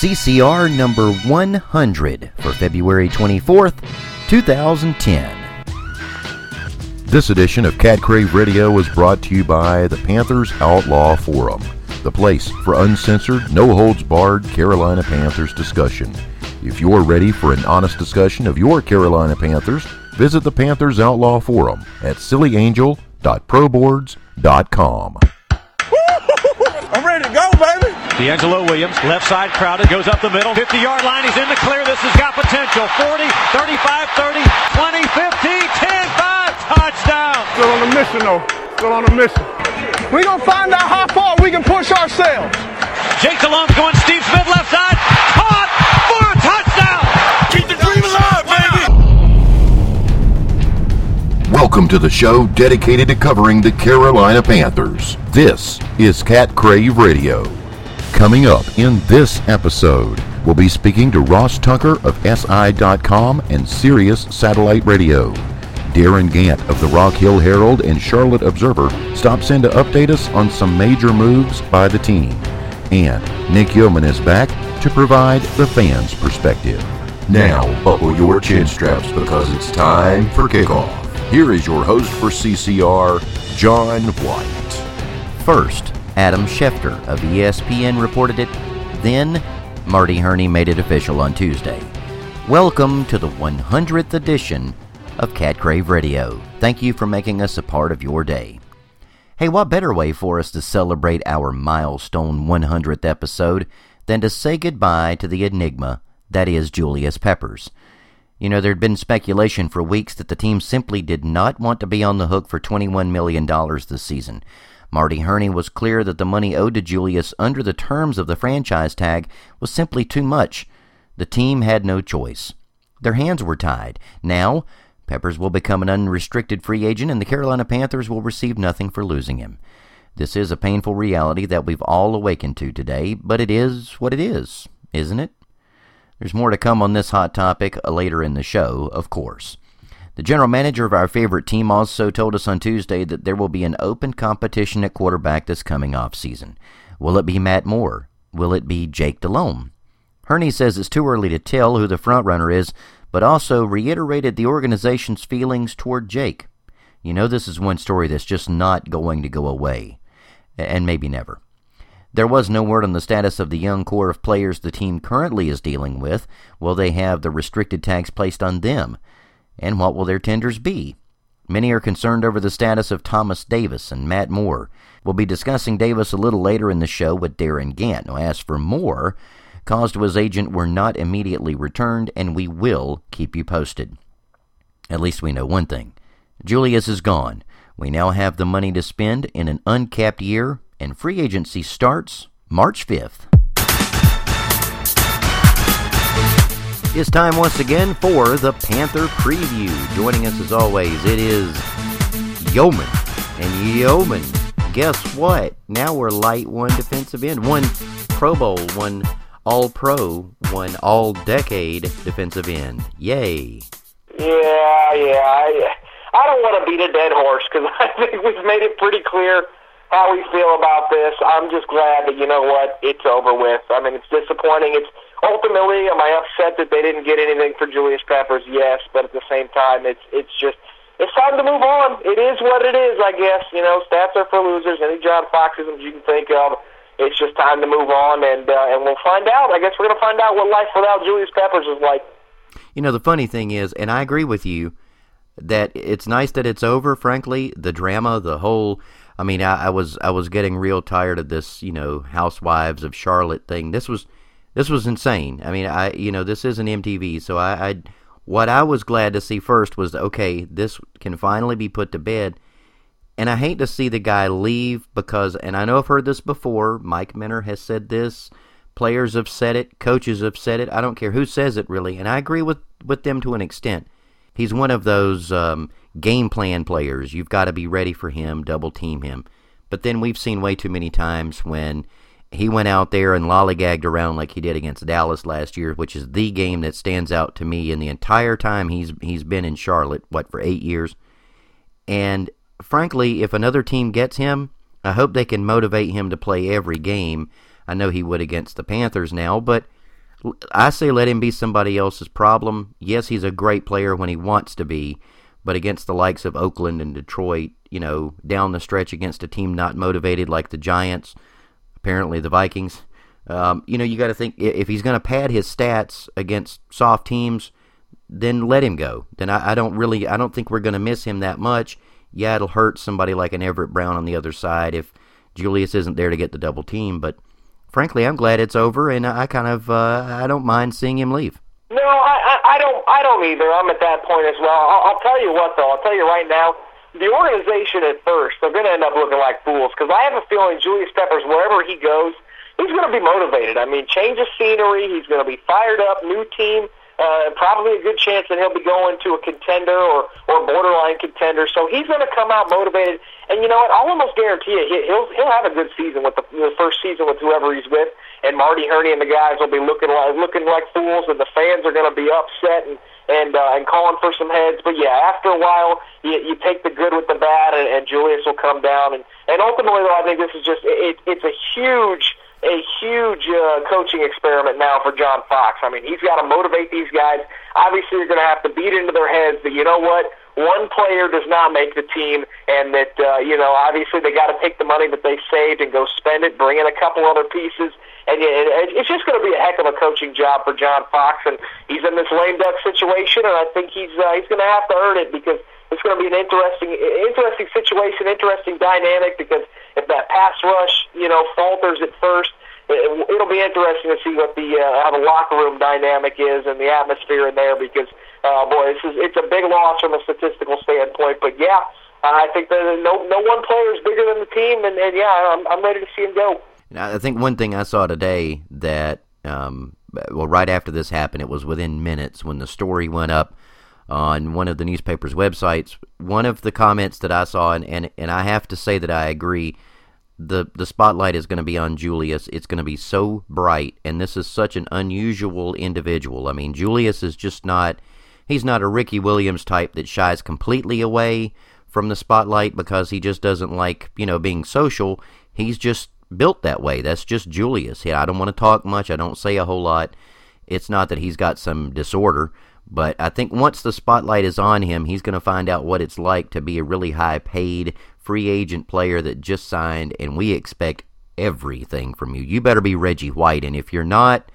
CCR number 100 for February 24th, 2010. This edition of Cat Crave Radio is brought to you by the Panthers Outlaw Forum, the place for uncensored, no holds barred Carolina Panthers discussion. If you're ready for an honest discussion of your Carolina Panthers, visit the Panthers Outlaw Forum at sillyangel.proboards.com. DeAngelo Williams, left side crowded, goes up the middle, 50 yard line. He's in the clear. This has got potential. 40, 35, 30, 20, 15, 10, 5. Touchdown. Still on a mission, though. Still on a mission. We're going to find out how far we can push ourselves. Jake Delhomme going Steve Smith left side. Caught for a touchdown. Keep the dream alive, baby. Welcome to the show dedicated to covering the Carolina Panthers. This is Cat Crave Radio. Coming up in this episode, we'll be speaking to Ross Tucker of SI.com and Sirius Satellite Radio. Darin Gantt of the Rock Hill Herald and Charlotte Observer stops in to update us on some major moves by the team. And Nick Yeoman is back to provide the fans' perspective. Now, buckle your chin straps because it's time for kickoff. Here is your host for CCR, John White. First, Adam Schefter of ESPN reported it. Then, Marty Hurney made it official on Tuesday. Welcome to the 100th edition of Cat Crave Radio. Thank you for making us a part of your day. Hey, what better way for us to celebrate our milestone 100th episode than to say goodbye to the enigma that is Julius Peppers? You know, there'd been speculation for weeks that the team simply did not want to be on the hook for $21 million this season. Marty Hurney was clear that the money owed to Julius under the terms of the franchise tag was simply too much. The team had no choice. Their hands were tied. Now, Peppers will become an unrestricted free agent, and the Carolina Panthers will receive nothing for losing him. This is a painful reality that we've all awakened to today, but it is what it is, isn't it? There's more to come on this hot topic uh, later in the show, of course. The general manager of our favorite team also told us on Tuesday that there will be an open competition at quarterback this coming off season. Will it be Matt Moore? Will it be Jake Delhomme? Hurney says it's too early to tell who the frontrunner is, but also reiterated the organization's feelings toward Jake. You know, this is one story that's just not going to go away, and maybe never. There was no word on the status of the young core of players the team currently is dealing with. Will they have the restricted tags placed on them? And what will their tenders be? Many are concerned over the status of Thomas Davis and Matt Moore. We'll be discussing Davis a little later in the show with Darin Gantt. Now, as for Moore, calls to his agent were not immediately returned, and we will keep you posted. At least we know one thing Julius is gone. We now have the money to spend in an uncapped year, and free agency starts March 5th. It's time once again for the Panther Preview. Joining us as always, it is Yeoman. And Yeoman, guess what? Now we're light one defensive end, one Pro Bowl, one All Pro, one All Decade defensive end. Yay. Yeah, yeah. I, I don't want to beat a dead horse because I think we've made it pretty clear how we feel about this. I'm just glad that, you know what, it's over with. I mean, it's disappointing. It's ultimately, am I upset that they didn't get anything for Julius Peppers? Yes, but at the same time, it's it's just it's time to move on. It is what it is, I guess. You know, stats are for losers. Any John Foxisms you can think of. It's just time to move on, and uh, and we'll find out. I guess we're to find out what life without Julius Peppers is like. You know, the funny thing is, and I agree with you, that it's nice that it's over, frankly. The drama, the whole. I mean, I, I was I was getting real tired of this, you know, Housewives of Charlotte thing. This was this was insane. I mean, I you know this isn't MTV, so I, I what I was glad to see first was okay, this can finally be put to bed. And I hate to see the guy leave because, and I know I've heard this before. Mike Minter has said this. Players have said it. Coaches have said it. I don't care who says it really, and I agree with with them to an extent. He's one of those um, game plan players. You've got to be ready for him, double team him. But then we've seen way too many times when he went out there and lollygagged around like he did against Dallas last year, which is the game that stands out to me in the entire time he's he's been in Charlotte, what for 8 years. And frankly, if another team gets him, I hope they can motivate him to play every game. I know he would against the Panthers now, but I say let him be somebody else's problem. Yes, he's a great player when he wants to be, but against the likes of Oakland and Detroit, you know, down the stretch against a team not motivated like the Giants, apparently the Vikings, um, you know, you got to think if he's going to pad his stats against soft teams, then let him go. Then I, I don't really, I don't think we're going to miss him that much. Yeah, it'll hurt somebody like an Everett Brown on the other side if Julius isn't there to get the double team. But frankly, I'm glad it's over, and I kind of, uh, I don't mind seeing him leave. No, I, I, I don't, I don't either. I'm at that point as well. I'll, I'll tell you what, though. I'll tell you right now. The organization at first, they're going to end up looking like fools because I have a feeling Julius Peppers, wherever he goes, he's going to be motivated. I mean, change of scenery. He's going to be fired up. New team. Uh, probably a good chance that he'll be going to a contender or or borderline contender. So he's going to come out motivated. And you know what? I'll almost guarantee you, he'll he'll have a good season with the, the first season with whoever he's with. And Marty Hurney and the guys will be looking like looking like fools, and the fans are going to be upset and and uh, and calling for some heads. But yeah, after a while, you, you take the good with the bad, and, and Julius will come down. And and ultimately, though, I think this is just it, it's a huge a huge uh, coaching experiment now for John Fox. I mean, he's got to motivate these guys. Obviously, you're going to have to beat into their heads that you know what, one player does not make the team, and that uh, you know obviously they got to take the money that they saved and go spend it, bring in a couple other pieces. And it's just going to be a heck of a coaching job for John Fox, and he's in this lame duck situation, and I think he's uh, he's going to have to earn it because it's going to be an interesting interesting situation, interesting dynamic because if that pass rush, you know, falters at first, it, it'll be interesting to see what the uh, how the locker room dynamic is and the atmosphere in there because, uh, boy, this is it's a big loss from a statistical standpoint. But yeah, I think that no no one player is bigger than the team, and, and yeah, I'm I'm ready to see him go. I think one thing I saw today that um, well, right after this happened, it was within minutes when the story went up on one of the newspaper's websites. One of the comments that I saw, and, and, and I have to say that I agree, the, the spotlight is going to be on Julius. It's going to be so bright, and this is such an unusual individual. I mean, Julius is just not, he's not a Ricky Williams type that shies completely away from the spotlight because he just doesn't like, you know, being social. He's just built that way. That's just Julius. I don't want to talk much. I don't say a whole lot. It's not that he's got some disorder. But I think once the spotlight is on him, he's going to find out what it's like to be a really high paid free agent player that just signed, and we expect everything from you. You better be Reggie White, and if you're not,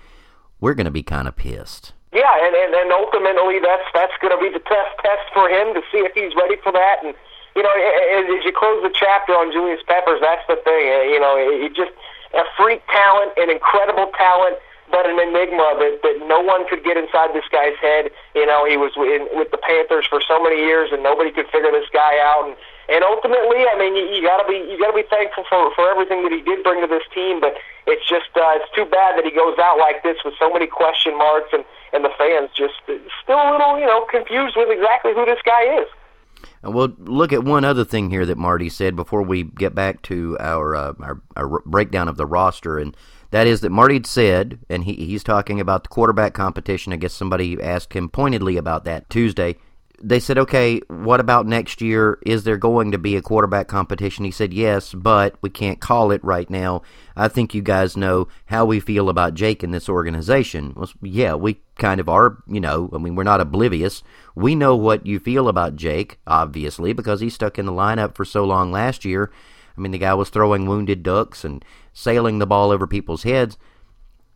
we're going to be kind of pissed. Yeah, and, and, and ultimately that's that's going to be the test test for him to see if he's ready for that. And you know, as you close the chapter on Julius Peppers, that's the thing. Eh, you know, he just a freak talent, an incredible talent but an enigma that, that no one could get inside this guy's head. You know, he was in, with the Panthers for so many years, and nobody could figure this guy out. And, and ultimately, I mean, you, you got to be you got to be thankful for for everything that he did bring to this team. But it's just uh, it's too bad that he goes out like this with so many question marks, and and the fans just still a little you know confused with exactly who this guy is. And we'll look at one other thing here that Marty said before we get back to our uh, our, our breakdown of the roster and that is that Marty said, and he, he's talking about the quarterback competition. I guess somebody asked him pointedly about that Tuesday. They said, okay, what about next year? Is there going to be a quarterback competition? He said, yes, but we can't call it right now. I think you guys know how we feel about Jake in this organization. Well, yeah, we kind of are, you know, I mean, we're not oblivious. We know what you feel about Jake, obviously, because he stuck in the lineup for so long last year. I mean, the guy was throwing wounded ducks and sailing the ball over people's heads.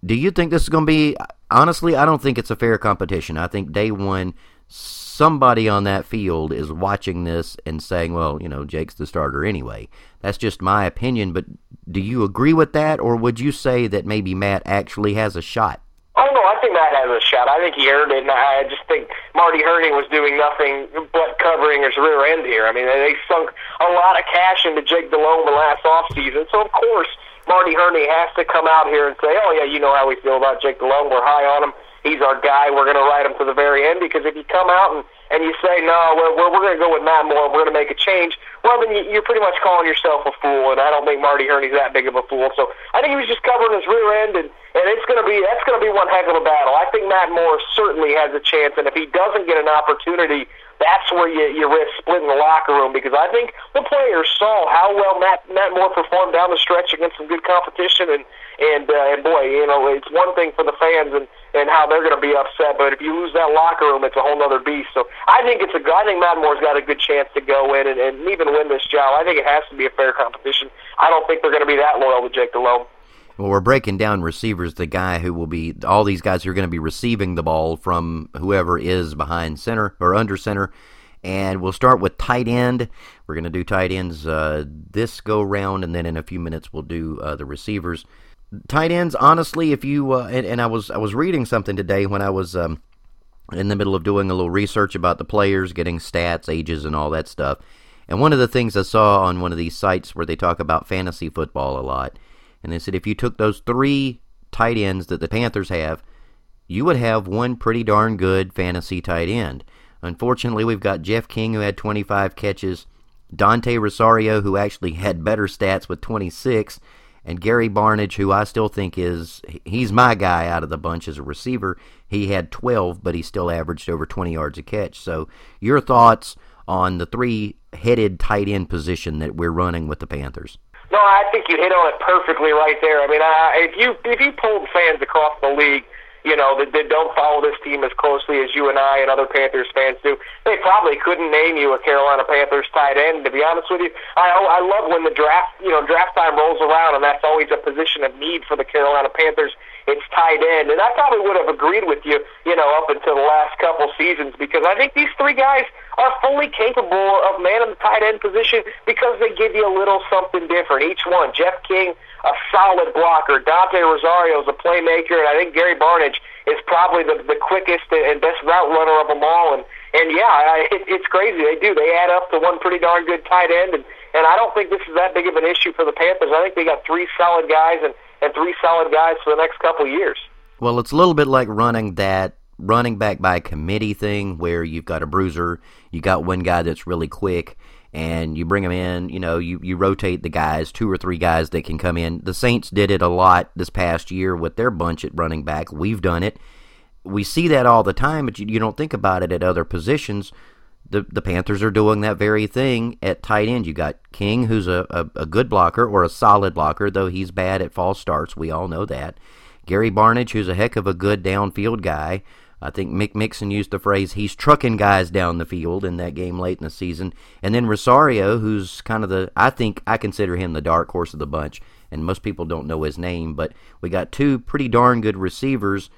Do you think this is going to be? Honestly, I don't think it's a fair competition. I think day one, somebody on that field is watching this and saying, well, you know, Jake's the starter anyway. That's just my opinion, but do you agree with that, or would you say that maybe Matt actually has a shot? Oh no, I think Matt has a shot. I think he earned it, and I just think Marty Hurney was doing nothing but covering his rear end here. I mean, they sunk a lot of cash into Jake Delhomme last offseason, so of course Marty Hurney has to come out here and say, "Oh yeah, you know how we feel about Jake Delhomme. We're high on him. He's our guy. We're going to ride him to the very end." Because if you come out and and you say, "No, we're we're, we're going to go with Matt Moore. We're going to make a change," well, then you, you're pretty much calling yourself a fool. And I don't think Marty Hurney's that big of a fool. So I think he was just covering his rear end, and and it's going to be that's going to be one heck of a battle. I think Matt Moore certainly has a chance, and if he doesn't get an opportunity, that's where you you risk splitting the locker room because I think the players saw how well Matt Matt Moore performed down the stretch against some good competition, and and uh, and boy, you know, it's one thing for the fans and and how they're going to be upset, but if you lose that locker room, it's a whole other beast. So I think it's a I think Matt Moore's got a good chance to go in and, and even win this job. I think it has to be a fair competition. I don't think they're going to be that loyal to Jake Delhomme. Well, we're breaking down receivers, the guy who will be, all these guys who are going to be receiving the ball from whoever is behind center or under center. And we'll start with tight end. We're going to do tight ends uh, this go round, and then in a few minutes we'll do uh, the receivers. Tight ends, honestly, if you uh, and, and, I was I was reading something today when I was um, in the middle of doing a little research about the players, getting stats, ages, and all that stuff. And one of the things I saw on one of these sites where they talk about fantasy football a lot and they said if you took those three tight ends that the Panthers have, you would have one pretty darn good fantasy tight end. Unfortunately, we've got Jeff King, who had 25 catches, Dante Rosario, who actually had better stats with 26, and Gary Barnidge, who I still think is he's my guy out of the bunch as a receiver. He had 12, but he still averaged over 20 yards a catch. So, your thoughts on the three-headed tight end position that we're running with the Panthers? No, I think you hit on it perfectly right there. I mean, I, if you if you pulled fans across the league, you know that, that don't follow this team as closely as you and I and other Panthers fans do, they probably couldn't name you a Carolina Panthers tight end. To be honest with you, I oh, I love when the draft you know draft time rolls around, and that's always a position of need for the Carolina Panthers it's tight end. And I probably would have agreed with you, you know, up until the last couple seasons because I think these three guys are fully capable of man in the tight end position because they give you a little something different. Each one. Jeff King, a solid blocker. Dante Rosario is a playmaker, and I think Gary Barnidge is probably the, the quickest and best route runner of them all. And and yeah, I, it, it's crazy. They do. They add up to one pretty darn good tight end, and and I don't think this is that big of an issue for the Panthers. I think they got three solid guys, and and three solid guys for the next couple years. Well, it's a little bit like running that running back by committee thing where you've got a bruiser, you got one guy that's really quick, and you bring them in. You know, you, you rotate the guys, two or three guys that can come in. The Saints did it a lot this past year with their bunch at running back. We've done it. We see that all the time, but you, you don't think about it at other positions the the Panthers are doing that very thing at tight end. You got King, who's a, a, a, good blocker or a solid blocker, though he's bad at false starts. We all know that. Gary Barnidge, who's a heck of a good downfield guy. I think Mick Mixon used the phrase he's trucking guys down the field in that game late in the season. And then Rosario, who's kind of the I think I consider him the dark horse of the bunch, and most people don't know his name, but we got two pretty darn good receivers.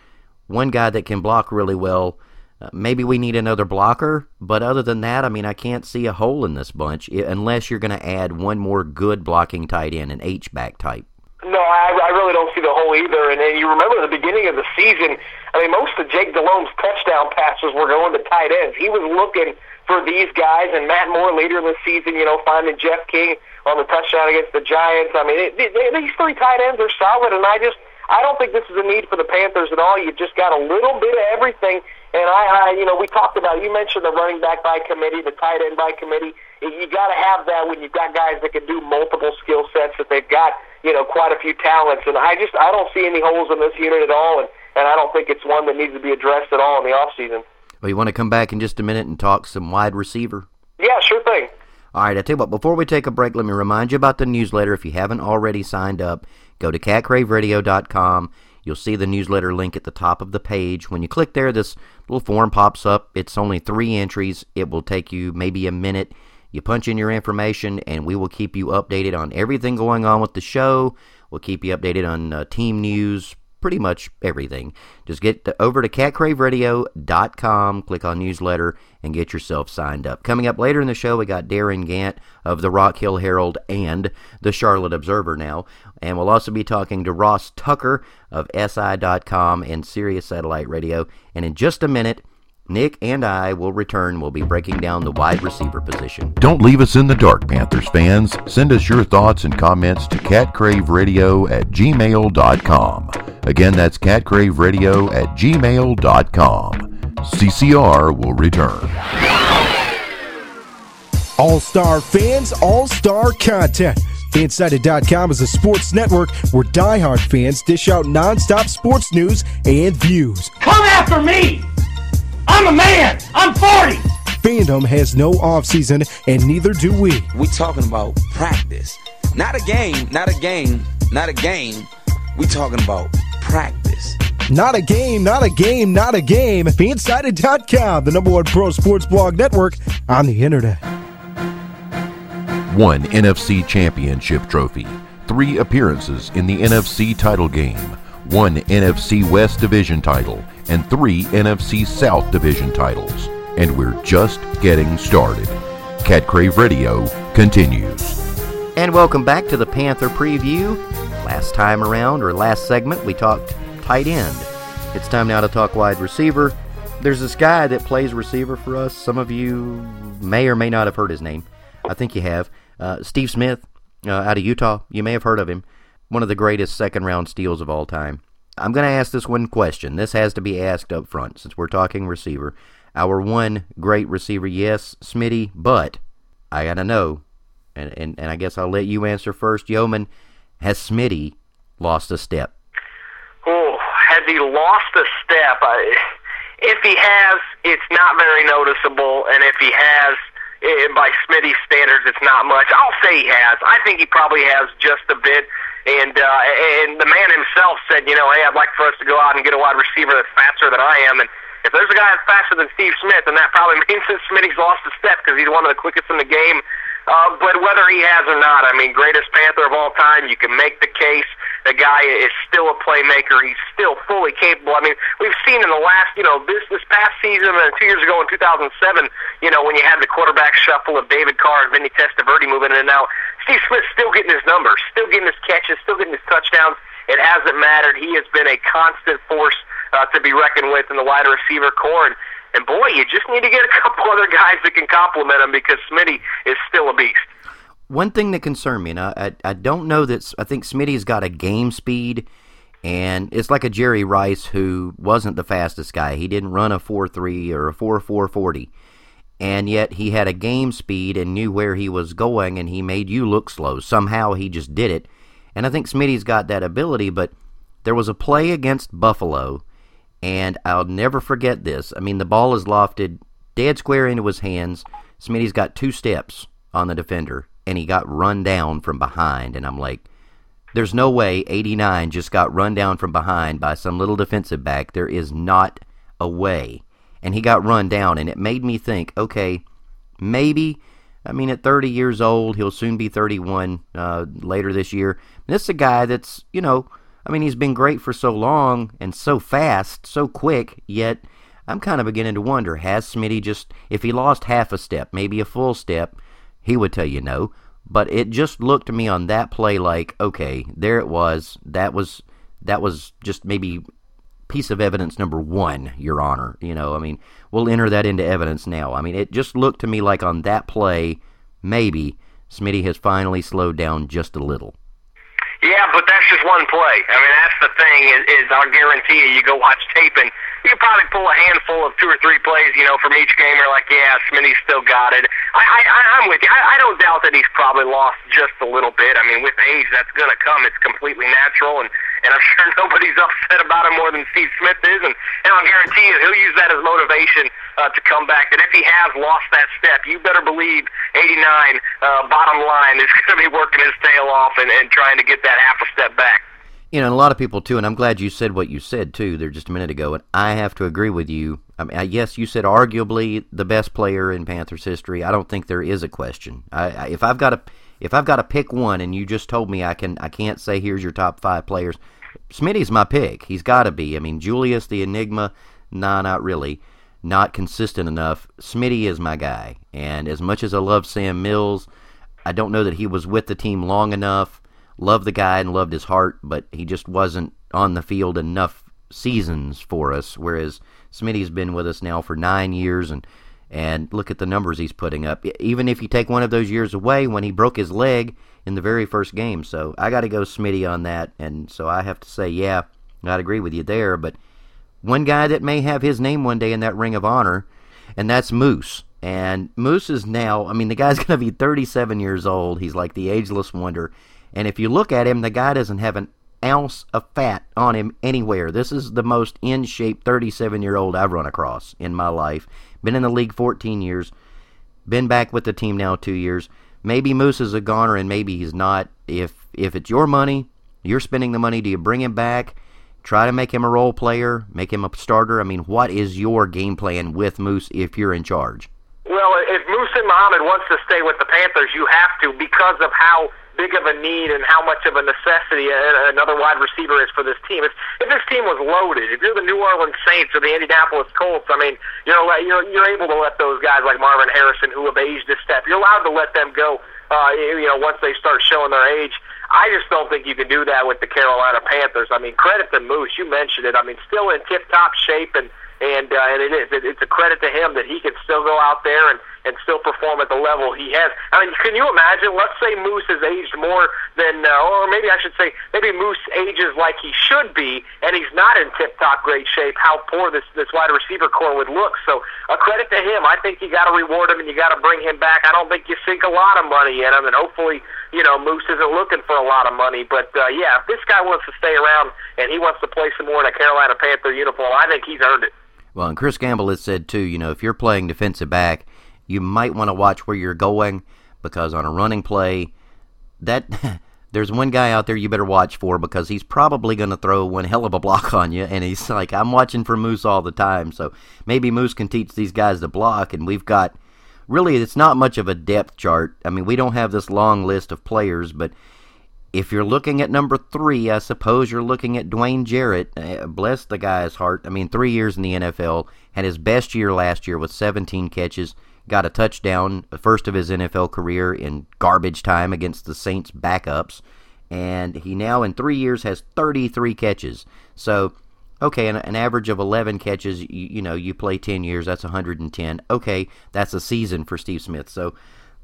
One guy that can block really well uh, maybe we need another blocker, but other than that, I mean, I can't see a hole in this bunch unless you're going to add one more good blocking tight end, an H back type. No, I, I really don't see the hole either. And, and you remember the beginning of the season, I mean, most of Jake Delhomme's touchdown passes were going to tight ends. He was looking for these guys, and Matt Moore later in the season, you know, finding Jeff King on the touchdown against the Giants. I mean, it, it, these three tight ends are solid, and I just I don't think this is a need for the Panthers at all. You've just got a little bit of everything and I, I, you know, we talked about. You mentioned the running back by committee, the tight end by committee. You got to have that when you've got guys that can do multiple skill sets. That they've got, you know, quite a few talents. And I just, I don't see any holes in this unit at all. And and I don't think it's one that needs to be addressed at all in the off season. Well, you want to come back in just a minute and talk some wide receiver? Yeah, sure thing. All right, I tell you what. Before we take a break, let me remind you about the newsletter. If you haven't already signed up, go to catcraveradio.com. You'll see the newsletter link at the top of the page. When you click there, this little form pops up. It's only three entries. It will take you maybe a minute. You punch in your information, and we will keep you updated on everything going on with the show. We'll keep you updated on uh, team news, pretty much everything. Just get to, over to catcraveradio.com, click on newsletter, and get yourself signed up. Coming up later in the show, we got Darin Gantt of the Rock Hill Herald and the Charlotte Observer now. And we'll also be talking to Ross Tucker of SI.com and Sirius Satellite Radio. And in just a minute, Nick and I will return. We'll be breaking down the wide receiver position. Don't leave us in the dark, Panthers fans. Send us your thoughts and comments to catcraveradio at gmail.com. Again, that's catcraveradio at gmail.com. CCR will return. All star fans, all star content. Fansided.com is a sports network where diehard fans dish out nonstop sports news and views. Come after me! I'm a man! I'm 40! Fandom has no offseason, and neither do we. We talking about practice. Not a game, not a game, not a game. We talking about practice. Not a game, not a game, not a game. Fansided.com, the number one pro sports blog network on the internet. One NFC Championship trophy, three appearances in the NFC title game, one NFC West Division title, and three NFC South Division titles. And we're just getting started. Cat Crave Radio continues. And welcome back to the Panther Preview. Last time around, or last segment, we talked tight end. It's time now to talk wide receiver. There's this guy that plays receiver for us. Some of you may or may not have heard his name. I think you have. Uh, Steve Smith uh, out of Utah. You may have heard of him. One of the greatest second round steals of all time. I'm going to ask this one question. This has to be asked up front since we're talking receiver. Our one great receiver, yes, Smitty, but I got to know, and, and, and I guess I'll let you answer first. Yeoman, has Smitty lost a step? Oh, has he lost a step? I, if he has, it's not very noticeable, and if he has, it, by Smitty's standards, it's not much. I'll say he has. I think he probably has just a bit. And uh, and the man himself said, you know, hey, I'd like for us to go out and get a wide receiver that's faster than I am. And if there's a guy that's faster than Steve Smith, then that probably means that Smitty's lost a step because he's one of the quickest in the game. Uh, but whether he has or not, I mean, greatest Panther of all time, you can make the case. The guy is still a playmaker. He's still fully capable. I mean, we've seen in the last, you know, this this past season and two years ago in 2007, you know, when you had the quarterback shuffle of David Carr and Vinny Testaverde moving in and out, Steve Smith's still getting his numbers, still getting his catches, still getting his touchdowns. It hasn't mattered. He has been a constant force uh, to be reckoned with in the wide receiver core. And, and boy, you just need to get a couple other guys that can complement him because Smitty is still a beast. One thing that concerned me, and I, I, don't know that I think Smitty's got a game speed, and it's like a Jerry Rice who wasn't the fastest guy. He didn't run a four three or a four four forty and yet he had a game speed and knew where he was going and he made you look slow. Somehow he just did it. And I think Smitty's got that ability, but there was a play against Buffalo, and I'll never forget this. I mean, the ball is lofted dead square into his hands. Smitty's got two steps on the defender, and he got run down from behind. And I'm like, there's no way 89 just got run down from behind by some little defensive back. There is not a way and he got run down. And it made me think, okay, maybe, I mean, at 30 years old, he'll soon be 31 uh, later this year. This is a guy that's, you know, I mean, he's been great for so long and so fast, so quick, yet I'm kind of beginning to wonder has Smitty just, if he lost half a step, maybe a full step, he would tell you no. But it just looked to me on that play like, okay, there it was. That was that was just maybe piece of evidence number one, Your Honor. You know, I mean, we'll enter that into evidence now. I mean, it just looked to me like on that play, maybe Smitty has finally slowed down just a little. Yeah, but that's just one play. I mean, that's the thing is, is I guarantee you, you go watch tape and you probably pull a handful of two or three plays, you know, from each game. You're like, yeah, Smitty's still got it. I, I, I'm with you. I, I don't doubt that he's probably lost just a little bit. I mean, with age, that's going to come. It's completely natural, and and I'm sure nobody's upset about him more than Steve Smith is. And, and I'll guarantee you, he'll use that as motivation uh, to come back. And if he has lost that step, you better believe 89 uh, bottom line is going to be working his tail off and, and trying to get that half a step back. You know, a lot of people too, and I'm glad you said what you said too there just a minute ago, and I have to agree with you. I mean, yes, you said arguably the best player in Panthers history. I don't think there is a question. I, I, if I've got to, if I've got to pick one, and you just told me I can, I can't say here's your top five players. Smitty's my pick. He's got to be. I mean, Julius the Enigma, nah, not really. Not consistent enough. Smitty is my guy, and as much as I love Sam Mills, I don't know that he was with the team long enough loved the guy and loved his heart, but he just wasn't on the field enough seasons for us. Whereas Smitty's been with us now for nine years, and and look at the numbers he's putting up. Even if you take one of those years away, when he broke his leg in the very first game, so I got to go Smitty on that, and so I have to say, yeah, I'd agree with you there. But one guy that may have his name one day in that Ring of Honor, and that's Moose. And Moose is now, I mean, the guy's going to be 37 years old. He's like the ageless wonder. And if you look at him, the guy doesn't have an ounce of fat on him anywhere. This is the most in shape 37 year old I've run across in my life. Been in the league 14 years. Been back with the team now two years. Maybe Moose is a goner and maybe he's not. If if it's your money, you're spending the money. Do you bring him back? Try to make him a role player, make him a starter. I mean, what is your game plan with Moose if you're in charge? Well, if Muhsin Muhammad wants to stay with the Panthers, you have to because of how big of a need and how much of a necessity another wide receiver is for this team. If, if this team was loaded, if you're the New Orleans Saints or the Indianapolis Colts, I mean, you know, you're you're able to let those guys like Marvin Harrison, who have aged a step, you're allowed to let them go. Uh, you know, once they start showing their age. I just don't think you can do that with the Carolina Panthers. I mean, credit to Moose. You mentioned it. I mean, still in tip-top shape and and uh, and it is. It, it's a credit to him that he can still go out there and and still perform at the level he has. I mean, can you imagine? Let's say Moose has aged more than, uh, or maybe I should say, maybe Moose ages like he should be, and he's not in tip-top great shape. How poor this this wide receiver core would look. So a credit to him. I think you got to reward him and you got to bring him back. I don't think you sink a lot of money in him, and hopefully. You know, Moose isn't looking for a lot of money, but uh, yeah, if this guy wants to stay around and he wants to play some more in a Carolina Panther uniform, I think he's earned it. Well, and Chris Gamble has said too, you know, if you're playing defensive back, you might want to watch where you're going because on a running play, that there's one guy out there you better watch for because he's probably going to throw one hell of a block on you. And he's like, I'm watching for Moose all the time. So maybe Moose can teach these guys to block. And we've got really, it's not much of a depth chart. I mean, we don't have this long list of players, but if you're looking at number three, I suppose you're looking at Dwayne Jarrett. Uh, bless the guy's heart. I mean, three years in the NFL, had his best year last year with 17 catches, got a touchdown, first of his NFL career in garbage time against the Saints backups, and he now in three years has 33 catches. So, okay, an, an average of 11 catches. You, you know, you play 10 years, that's 110. Okay, that's a season for Steve Smith. So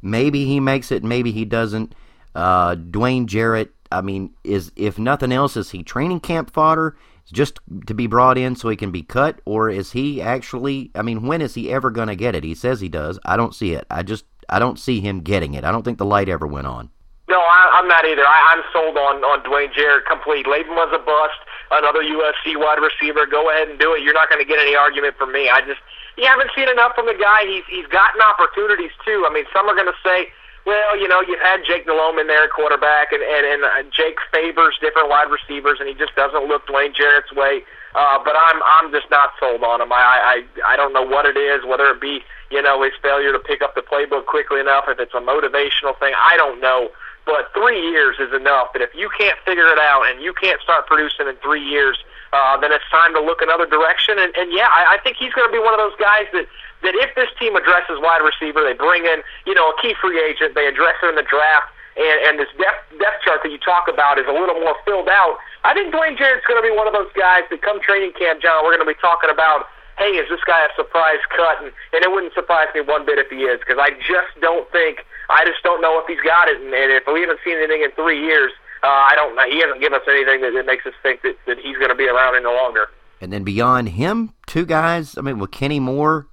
maybe he makes it, maybe he doesn't uh, Dwayne Jarrett, I mean, is if nothing else, is he training camp fodder? Just to be brought in so he can be cut, or is he actually? I mean, when is he ever going to get it? He says he does. I don't see it. I just I don't see him getting it. I don't think the light ever went on. No, I, I'm not either. I, I'm sold on on Dwayne Jarrett complete. Laban was a bust. Another USC wide receiver. Go ahead and do it. You're not going to get any argument from me. I just you haven't seen enough from the guy. He's he's gotten opportunities too. I mean, some are going to say well, you know, you've had Jake Delhomme in there at quarterback, and and, and uh, Jake favors different wide receivers, and he just doesn't look Dwayne Jarrett's way. Uh, but I'm I'm just not sold on him. I, I I don't know what it is, whether it be you know his failure to pick up the playbook quickly enough, if it's a motivational thing. I don't know. But three years is enough. But if you can't figure it out and you can't start producing in three years, uh, then it's time to look another direction. And, and yeah, I, I think he's going to be one of those guys that that if this team addresses wide receiver, they bring in you know a key free agent, they address it in the draft, and, and this depth depth chart that you talk about is a little more filled out. I think Dwayne Jarrett's going to be one of those guys that come training camp, John. We're going to be talking about. Hey, is this guy a surprise cut? And, and it wouldn't surprise me one bit if he is, because I just don't think, I just don't know if he's got it. And, and if we haven't seen anything in three years, uh, I don't. He hasn't given us anything that, that makes us think that, that he's going to be around any longer. And then beyond him, two guys. I mean, with Kenny Moore,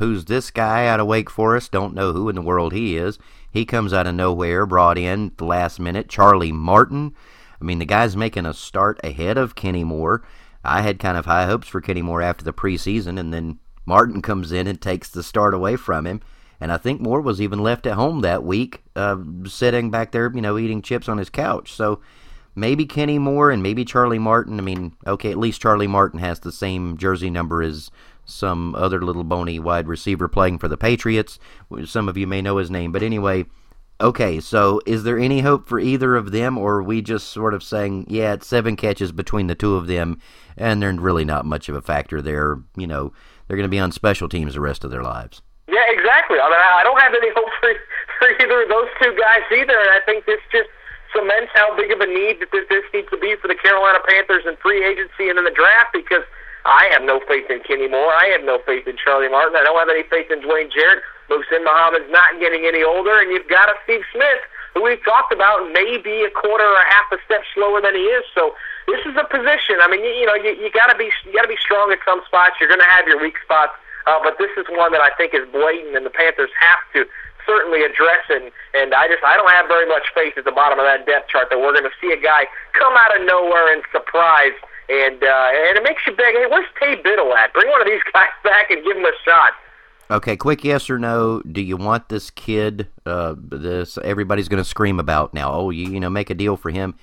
Who's this guy out of Wake Forest? Don't know who in the world he is. He comes out of nowhere, brought in at the last minute. Charlie Martin. I mean, the guy's making a start ahead of Kenny Moore. I had kind of high hopes for Kenny Moore after the preseason, and then Martin comes in and takes the start away from him. And I think Moore was even left at home that week, uh, sitting back there, you know, eating chips on his couch. So maybe Kenny Moore and maybe Charlie Martin. I mean, okay, at least Charlie Martin has the same jersey number as some other little bony wide receiver playing for the Patriots. Some of you may know his name, but anyway. Okay, so is there any hope for either of them, or are we just sort of saying, yeah, it's seven catches between the two of them, and they're really not much of a factor there? You know, they're going to be on special teams the rest of their lives. Yeah, exactly. I mean, I don't have any hope for, for either of those two guys either, and I think this just cements how big of a need that this, needs to be for the Carolina Panthers in free agency and in the draft because – I have no faith in Kenny Moore. I have no faith in Charlie Martin. I don't have any faith in Dwayne Jarrett. Muhsin Muhammad's not getting any older, and you've got a Steve Smith who we've talked about maybe a quarter or a half a step slower than he is. So this is a position. I mean, you, you know, you, you got to be you got to be strong at some spots. You're going to have your weak spots. Uh, but this is one that I think is blatant, and the Panthers have to certainly address it. And I just I don't have very much faith at the bottom of that depth chart that we're going to see a guy come out of nowhere and surprise. And uh, and it makes you beg, hey, where's Tay Biddle at? Bring one of these guys back and give him a shot. Okay, quick yes or no. Do you want this kid? Uh, this everybody's going to scream about now. Oh, you you know, make a deal for him.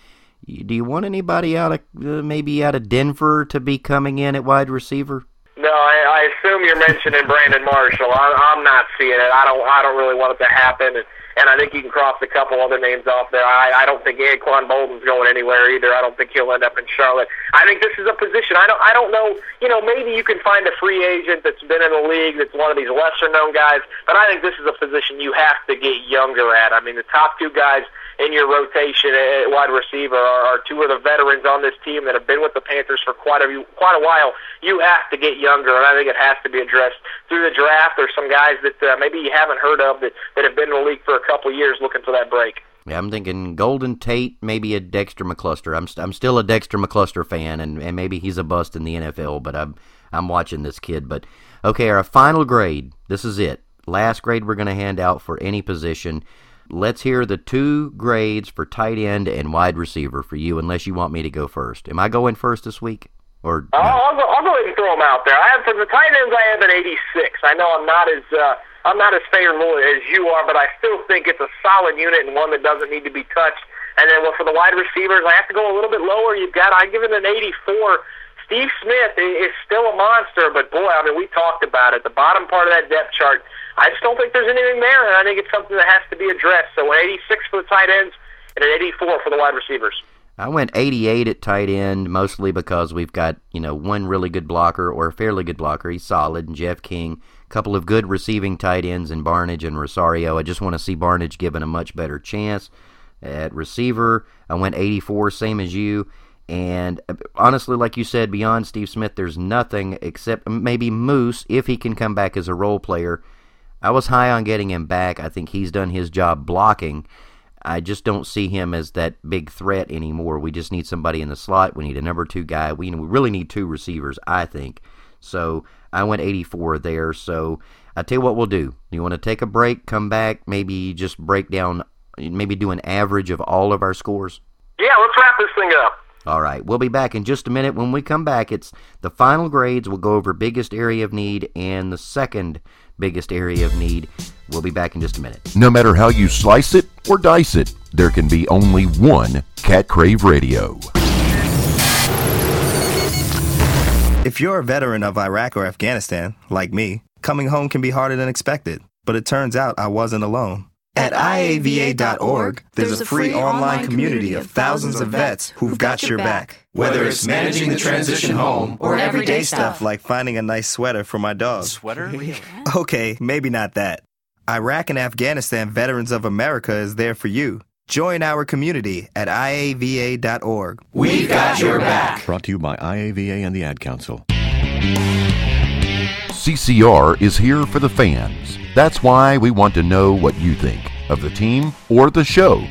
Do you want anybody out of uh, maybe out of Denver to be coming in at wide receiver? No, I, I assume you're mentioning Brandon Marshall. I, I'm not seeing it. I don't. I don't really want it to happen. And, and I think you can cross a couple other names off there. I, I don't think Anquan Boldin's going anywhere either. I don't think he'll end up in Charlotte. I think this is a position. I don't. I don't know. You know, maybe you can find a free agent that's been in the league that's one of these lesser known guys. But I think this is a position you have to get younger at. I mean, the top two guys in your rotation at wide receiver are, are two of the veterans on this team that have been with the Panthers for quite a quite a while. You have to get younger, and I think it has to be addressed through the draft. There's some guys that uh, maybe you haven't heard of that that have been in the league for a couple of years looking for that break. Yeah, I'm thinking Golden Tate, maybe a Dexter McCluster. I'm st- I'm still a Dexter McCluster fan, and, and maybe he's a bust in the NFL, but I'm I'm watching this kid. But okay, our final grade. This is it. Last grade we're going to hand out for any position. Let's hear the two grades for tight end and wide receiver for you, unless you want me to go first. Am I going first this week? Or no? I'll, I'll, go, I'll go ahead and throw them out there. I have for the tight ends, I have an 86. I know I'm not as uh, I'm not as favorable as you are, but I still think it's a solid unit and one that doesn't need to be touched. And then well, for the wide receivers, I have to go a little bit lower. You've got I give it an 84. Steve Smith is still a monster, but boy, I mean, we talked about it. The bottom part of that depth chart I just don't think there's anything there, and I think it's something that has to be addressed. So an 86 for the tight ends and an 84 for the wide receivers. I went 88 at tight end, mostly because we've got you know one really good blocker or a fairly good blocker. He's solid, and Jeff King. A couple of good receiving tight ends in Barnidge and Rosario. I just want to see Barnidge given a much better chance at receiver. I went 84, same as you. And uh, honestly, like you said, beyond Steve Smith, there's nothing except maybe Moose if he can come back as a role player I was high on getting him back. I think he's done his job blocking. I just don't see him as that big threat anymore. We just need somebody in the slot. We need a number two guy. We, we really need two receivers, I think. So I went 84 there. So I tell you what we'll do. You want to take a break, come back, maybe just break down, maybe do an average of all of our scores? Yeah, let's wrap this thing up. All right, we'll be back in just a minute. When we come back, it's the final grades. We'll go over biggest area of need and the second biggest area of need. We'll be back in just a minute. No matter how you slice it or dice it, there can be only one Cat Crave Radio. If you're a veteran of Iraq or Afghanistan, like me, coming home can be harder than expected. But it turns out I wasn't alone. At IAVA.org, there's a free online community of thousands of vets who've got your back. Whether it's managing the transition home or everyday stuff like finding a nice sweater for my dog. Sweater? Okay, maybe not that. Iraq and Afghanistan Veterans of America is there for you. Join our community at IAVA.org. We've got your back. Brought to you by IAVA and the Ad Council. CCR is here for the fans. That's why we want to know what you think of the team or the show.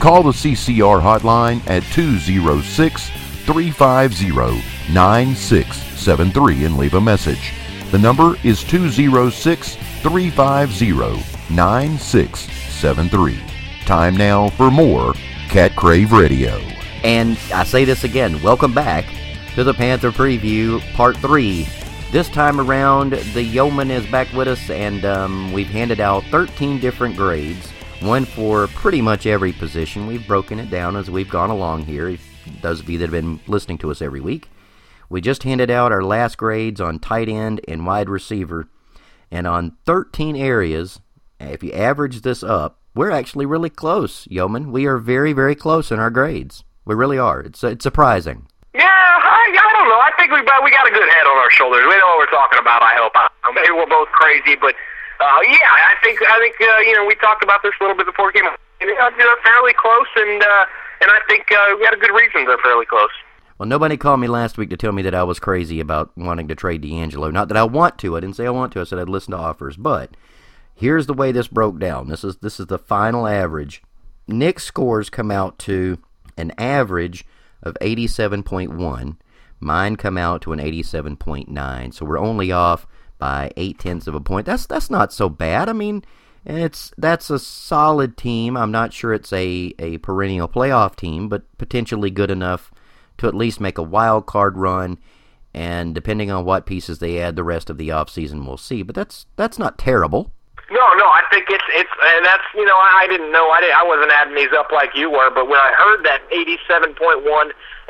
Call the CCR hotline at 206 350 9673 and leave a message. The number is 206 350 9673. Time now for more Cat Crave Radio. And I say this again welcome back to the Panther Preview Part 3 this time around, the Yeoman is back with us, and um, we've handed out 13 different grades, one for pretty much every position. We've broken it down as we've gone along here, those of you that have been listening to us every week. We just handed out our last grades on tight end and wide receiver, and on 13 areas, if you average this up, we're actually really close, Yeoman. We are very, very close in our grades. We really are. It's, it's surprising. Yeah, I, think we we got a good head on our shoulders. We know what we're talking about. I hope. I, maybe we're both crazy, but uh, yeah, I think I think uh, you know we talked about this a little bit before we came. You know, they're fairly close, and uh, and I think uh, we had a good reason they're fairly close. Well, nobody called me last week to tell me that I was crazy about wanting to trade DeAngelo. Not that I want to. I didn't say I want to. I said I'd listen to offers. But here's the way this broke down. This is this is the final average. Nick's scores come out to an average of 87.1. Mine come out to an 87.9. So we're only off by eight tenths of a point. That's that's not so bad. I mean, it's that's a solid team. I'm not sure it's a, a perennial playoff team, but potentially good enough to at least make a wild card run. And depending on what pieces they add the rest of the offseason, we'll see. But that's that's not terrible. No, no, I think it's it's and that's you know I didn't know I didn't, I wasn't adding these up like you were, but when I heard that 87.1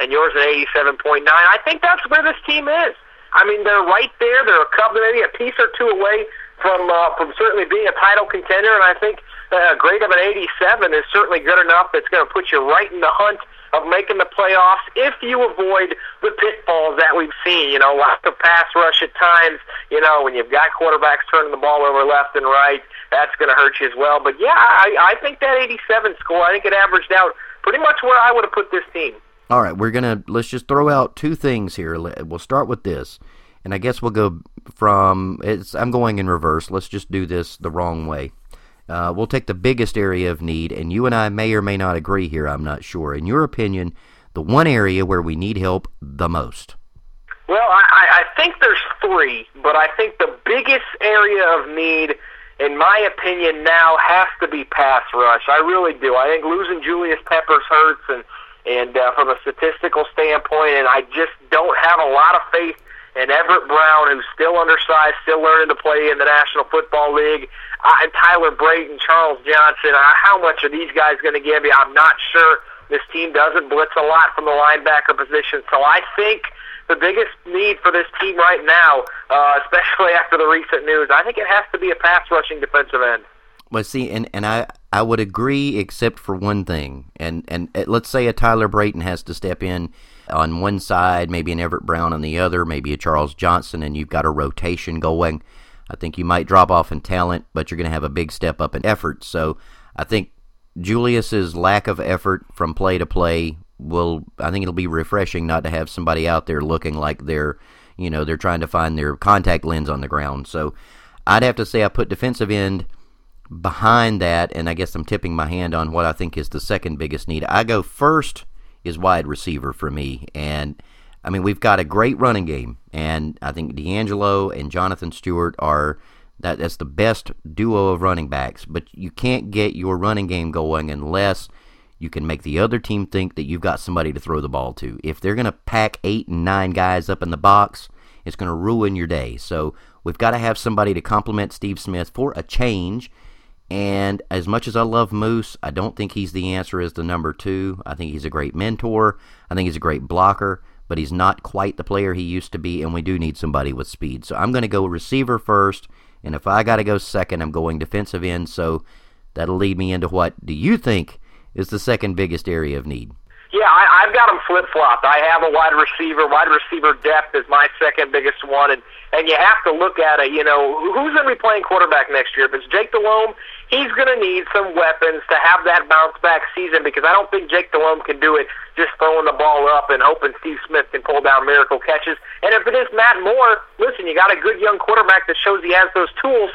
and yours at 87.9, I think that's where this team is. I mean, they're right there. They're a couple, maybe a piece or two away from uh, from certainly being a title contender, and I think uh, a grade of an 87 is certainly good enough. That's going to put you right in the hunt of making the playoffs if you avoid the pitfalls that we've seen. You know, lots of pass rush at times. You know, when you've got quarterbacks turning the ball over left and right, that's going to hurt you as well. But yeah, I, I think that 87 score, I think it averaged out pretty much where I would have put this team. All right, we're gonna let's just throw out two things here. We'll start with this, and I guess we'll go from. It's I'm going in reverse. Let's just do this the wrong way. Uh, we'll take the biggest area of need, and you and I may or may not agree here. I'm not sure. In your opinion, the one area where we need help the most? Well, I, I think there's three, but I think the biggest area of need, in my opinion, now has to be pass rush. I really do. I think losing Julius Peppers hurts, and and uh, from a statistical standpoint, and I just don't have a lot of faith in Everett Brown, who's still undersized, still learning to play in the National Football League uh, Tyler Brayton, Charles Johnson. Uh, how much are these guys going to give you? I'm not sure. This team doesn't blitz a lot from the linebacker position, so I think the biggest need for this team right now, uh, especially after the recent news, I think it has to be a pass rushing defensive end. Well, see, and, and I, I would agree except for one thing. And, and let's say a Tyler Brayton has to step in on one side, maybe an Everett Brown on the other, maybe a Charles Johnson, and you've got a rotation going. I think you might drop off in talent, but you're going to have a big step up in effort. So I think Julius's lack of effort from play to play will. I think it'll be refreshing not to have somebody out there looking like they're, you know, they're trying to find their contact lens on the ground. So I'd have to say I put defensive end behind that, and I guess I'm tipping my hand on what I think is the second biggest need. I go first is wide receiver for me, and I mean, we've got a great running game, and I think DeAngelo and Jonathan Stewart are that that's the best duo of running backs. But you can't get your running game going unless you can make the other team think that you've got somebody to throw the ball to. If they're going to pack eight and nine guys up in the box, it's going to ruin your day. So we've got to have somebody to complement Steve Smith for a change. And as much as I love Moose, I don't think he's the answer as the number two. I think he's a great mentor. I think he's a great blocker but he's not quite the player he used to be, and we do need somebody with speed. So I'm going to go receiver first, and if I got to go second, I'm going defensive end. So that'll lead me into what do you think is the second biggest area of need? Yeah, I, I've got them flip flopped. I have a wide receiver. Wide receiver depth is my second biggest one, and and you have to look at it. You know, who's going to be playing quarterback next year? If it's Jake Delhomme, he's going to need some weapons to have that bounce back season because I don't think Jake Delhomme can do it just throwing the ball up and hoping Steve Smith can pull down miracle catches. And if it is Matt Moore, listen, you got a good young quarterback that shows he has those tools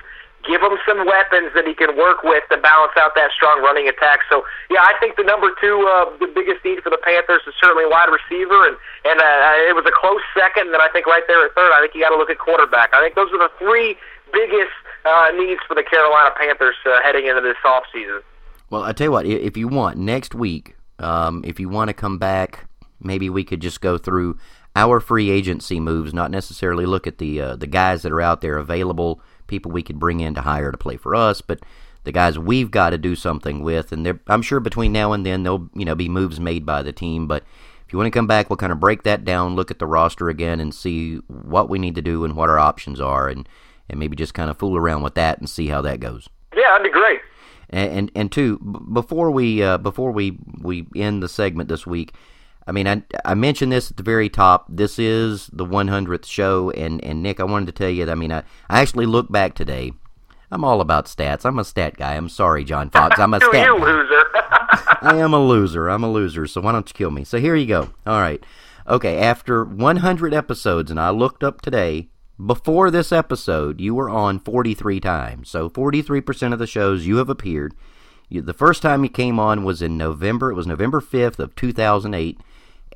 give him some weapons that he can work with to balance out that strong running attack. So, yeah, I think the number two, uh, the biggest need for the Panthers is certainly wide receiver, and and uh, it was a close second. And then I think right there at third, I think you got to look at quarterback. I think those are the three biggest uh, needs for the Carolina Panthers uh, heading into this off season. Well, I tell you what, if you want next week, um, if you want to come back, maybe we could just go through our free agency moves, not necessarily look at the uh, the guys that are out there available people we could bring in to hire to play for us, but the guys we've got to do something with. And I'm sure between now and then there'll you know be moves made by the team. But if you want to come back, we'll kind of break that down, look at the roster again, and see what we need to do and what our options are, and and maybe just kind of fool around with that and see how that goes. Yeah, that'd be great. And and, and two, before we uh, before we we end the segment this week. I mean, I, I mentioned this at the very top. This is the 100th show, and, and Nick, I wanted to tell you that, I mean, I, I actually look back today. I'm all about stats. I'm a stat guy. I'm sorry, John Fox. I'm a stat you loser. I am a loser. I'm a loser, so why don't you kill me? So here you go. All right. Okay, after 100 episodes, and I looked up today, before this episode, you were on 43 times. So 43% of the shows you have appeared. You, the first time you came on was in November. It was November 5th of 2008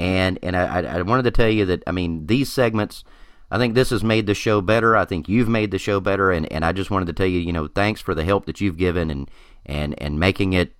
and and I, I wanted to tell you that I mean these segments I think this has made the show better. I think you've made the show better, and, and I just wanted to tell you, you know, thanks for the help that you've given and and and making it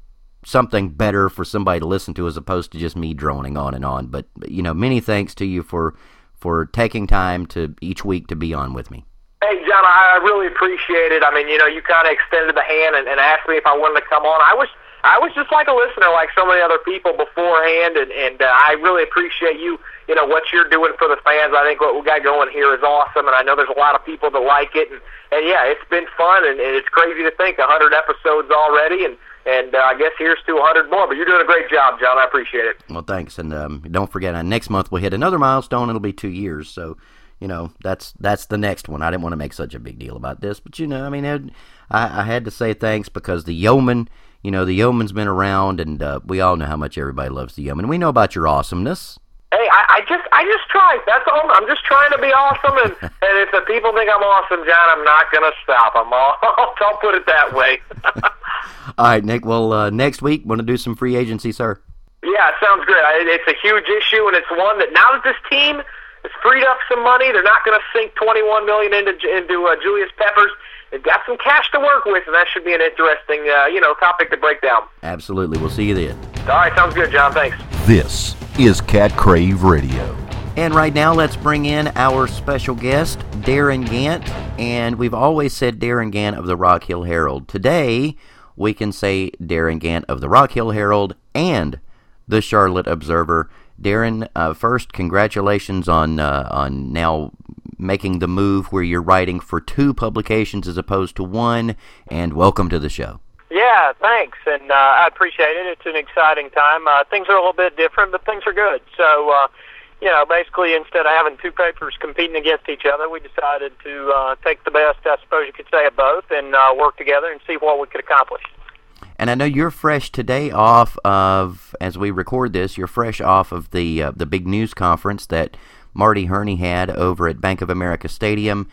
something better for somebody to listen to as opposed to just me droning on and on. But you know, many thanks to you for for taking time to each week to be on with me. Hey, John, I really appreciate it. I mean, you know, you kind of extended the hand and, and asked me if I wanted to come on. I was I was just like a listener, like so many other people beforehand, and and uh, I really appreciate you. You know what you're doing for the fans. I think what we got going here is awesome, and I know there's a lot of people that like it. And, and yeah, it's been fun, and, and it's crazy to think 100 episodes already, and and uh, I guess here's to 100 more. But you're doing a great job, John. I appreciate it. Well, thanks, and um, don't forget, uh, next month we'll hit another milestone. It'll be two years, so you know that's that's the next one. I didn't want to make such a big deal about this, but you know, I mean, I, I had to say thanks because the yeoman you know, the Yeoman's been around, and uh, we all know how much everybody loves the Yeoman. We know about your awesomeness. Hey, I, I just, I just try. That's all. I'm just trying to be awesome, and and if the people think I'm awesome, John, I'm not gonna stop. I'm all. I'll put it that way. all right, Nick. Well, uh, next week, want to do some free agency, sir? Yeah, it sounds great. It's a huge issue, and it's one that now that this team has freed up some money, they're not going to sink 21 million into into uh, Julius Peppers they've got some cash to work with, and that should be an interesting, uh, you know, topic to break down. Absolutely. We'll see you then. All right, sounds good, John. Thanks. This is Cat Crave Radio. And right now, let's bring in our special guest, Darin Gantt. And we've always said Darin Gantt of the Rock Hill Herald. Today, we can say Darin Gantt of the Rock Hill Herald and the Charlotte Observer. Darin, uh, first, congratulations on uh, on now making the move where you're writing for two publications as opposed to one, and welcome to the show. Yeah, thanks, and uh, I appreciate it. It's an exciting time. Uh, things are a little bit different, but things are good. So, uh, you know, basically, instead of having two papers competing against each other, we decided to uh, take the best, I suppose you could say, of both, and uh, work together and see what we could accomplish. And I know you're fresh today off of, as we record this, you're fresh off of the uh, the big news conference that Marty Hurney had over at Bank of America Stadium.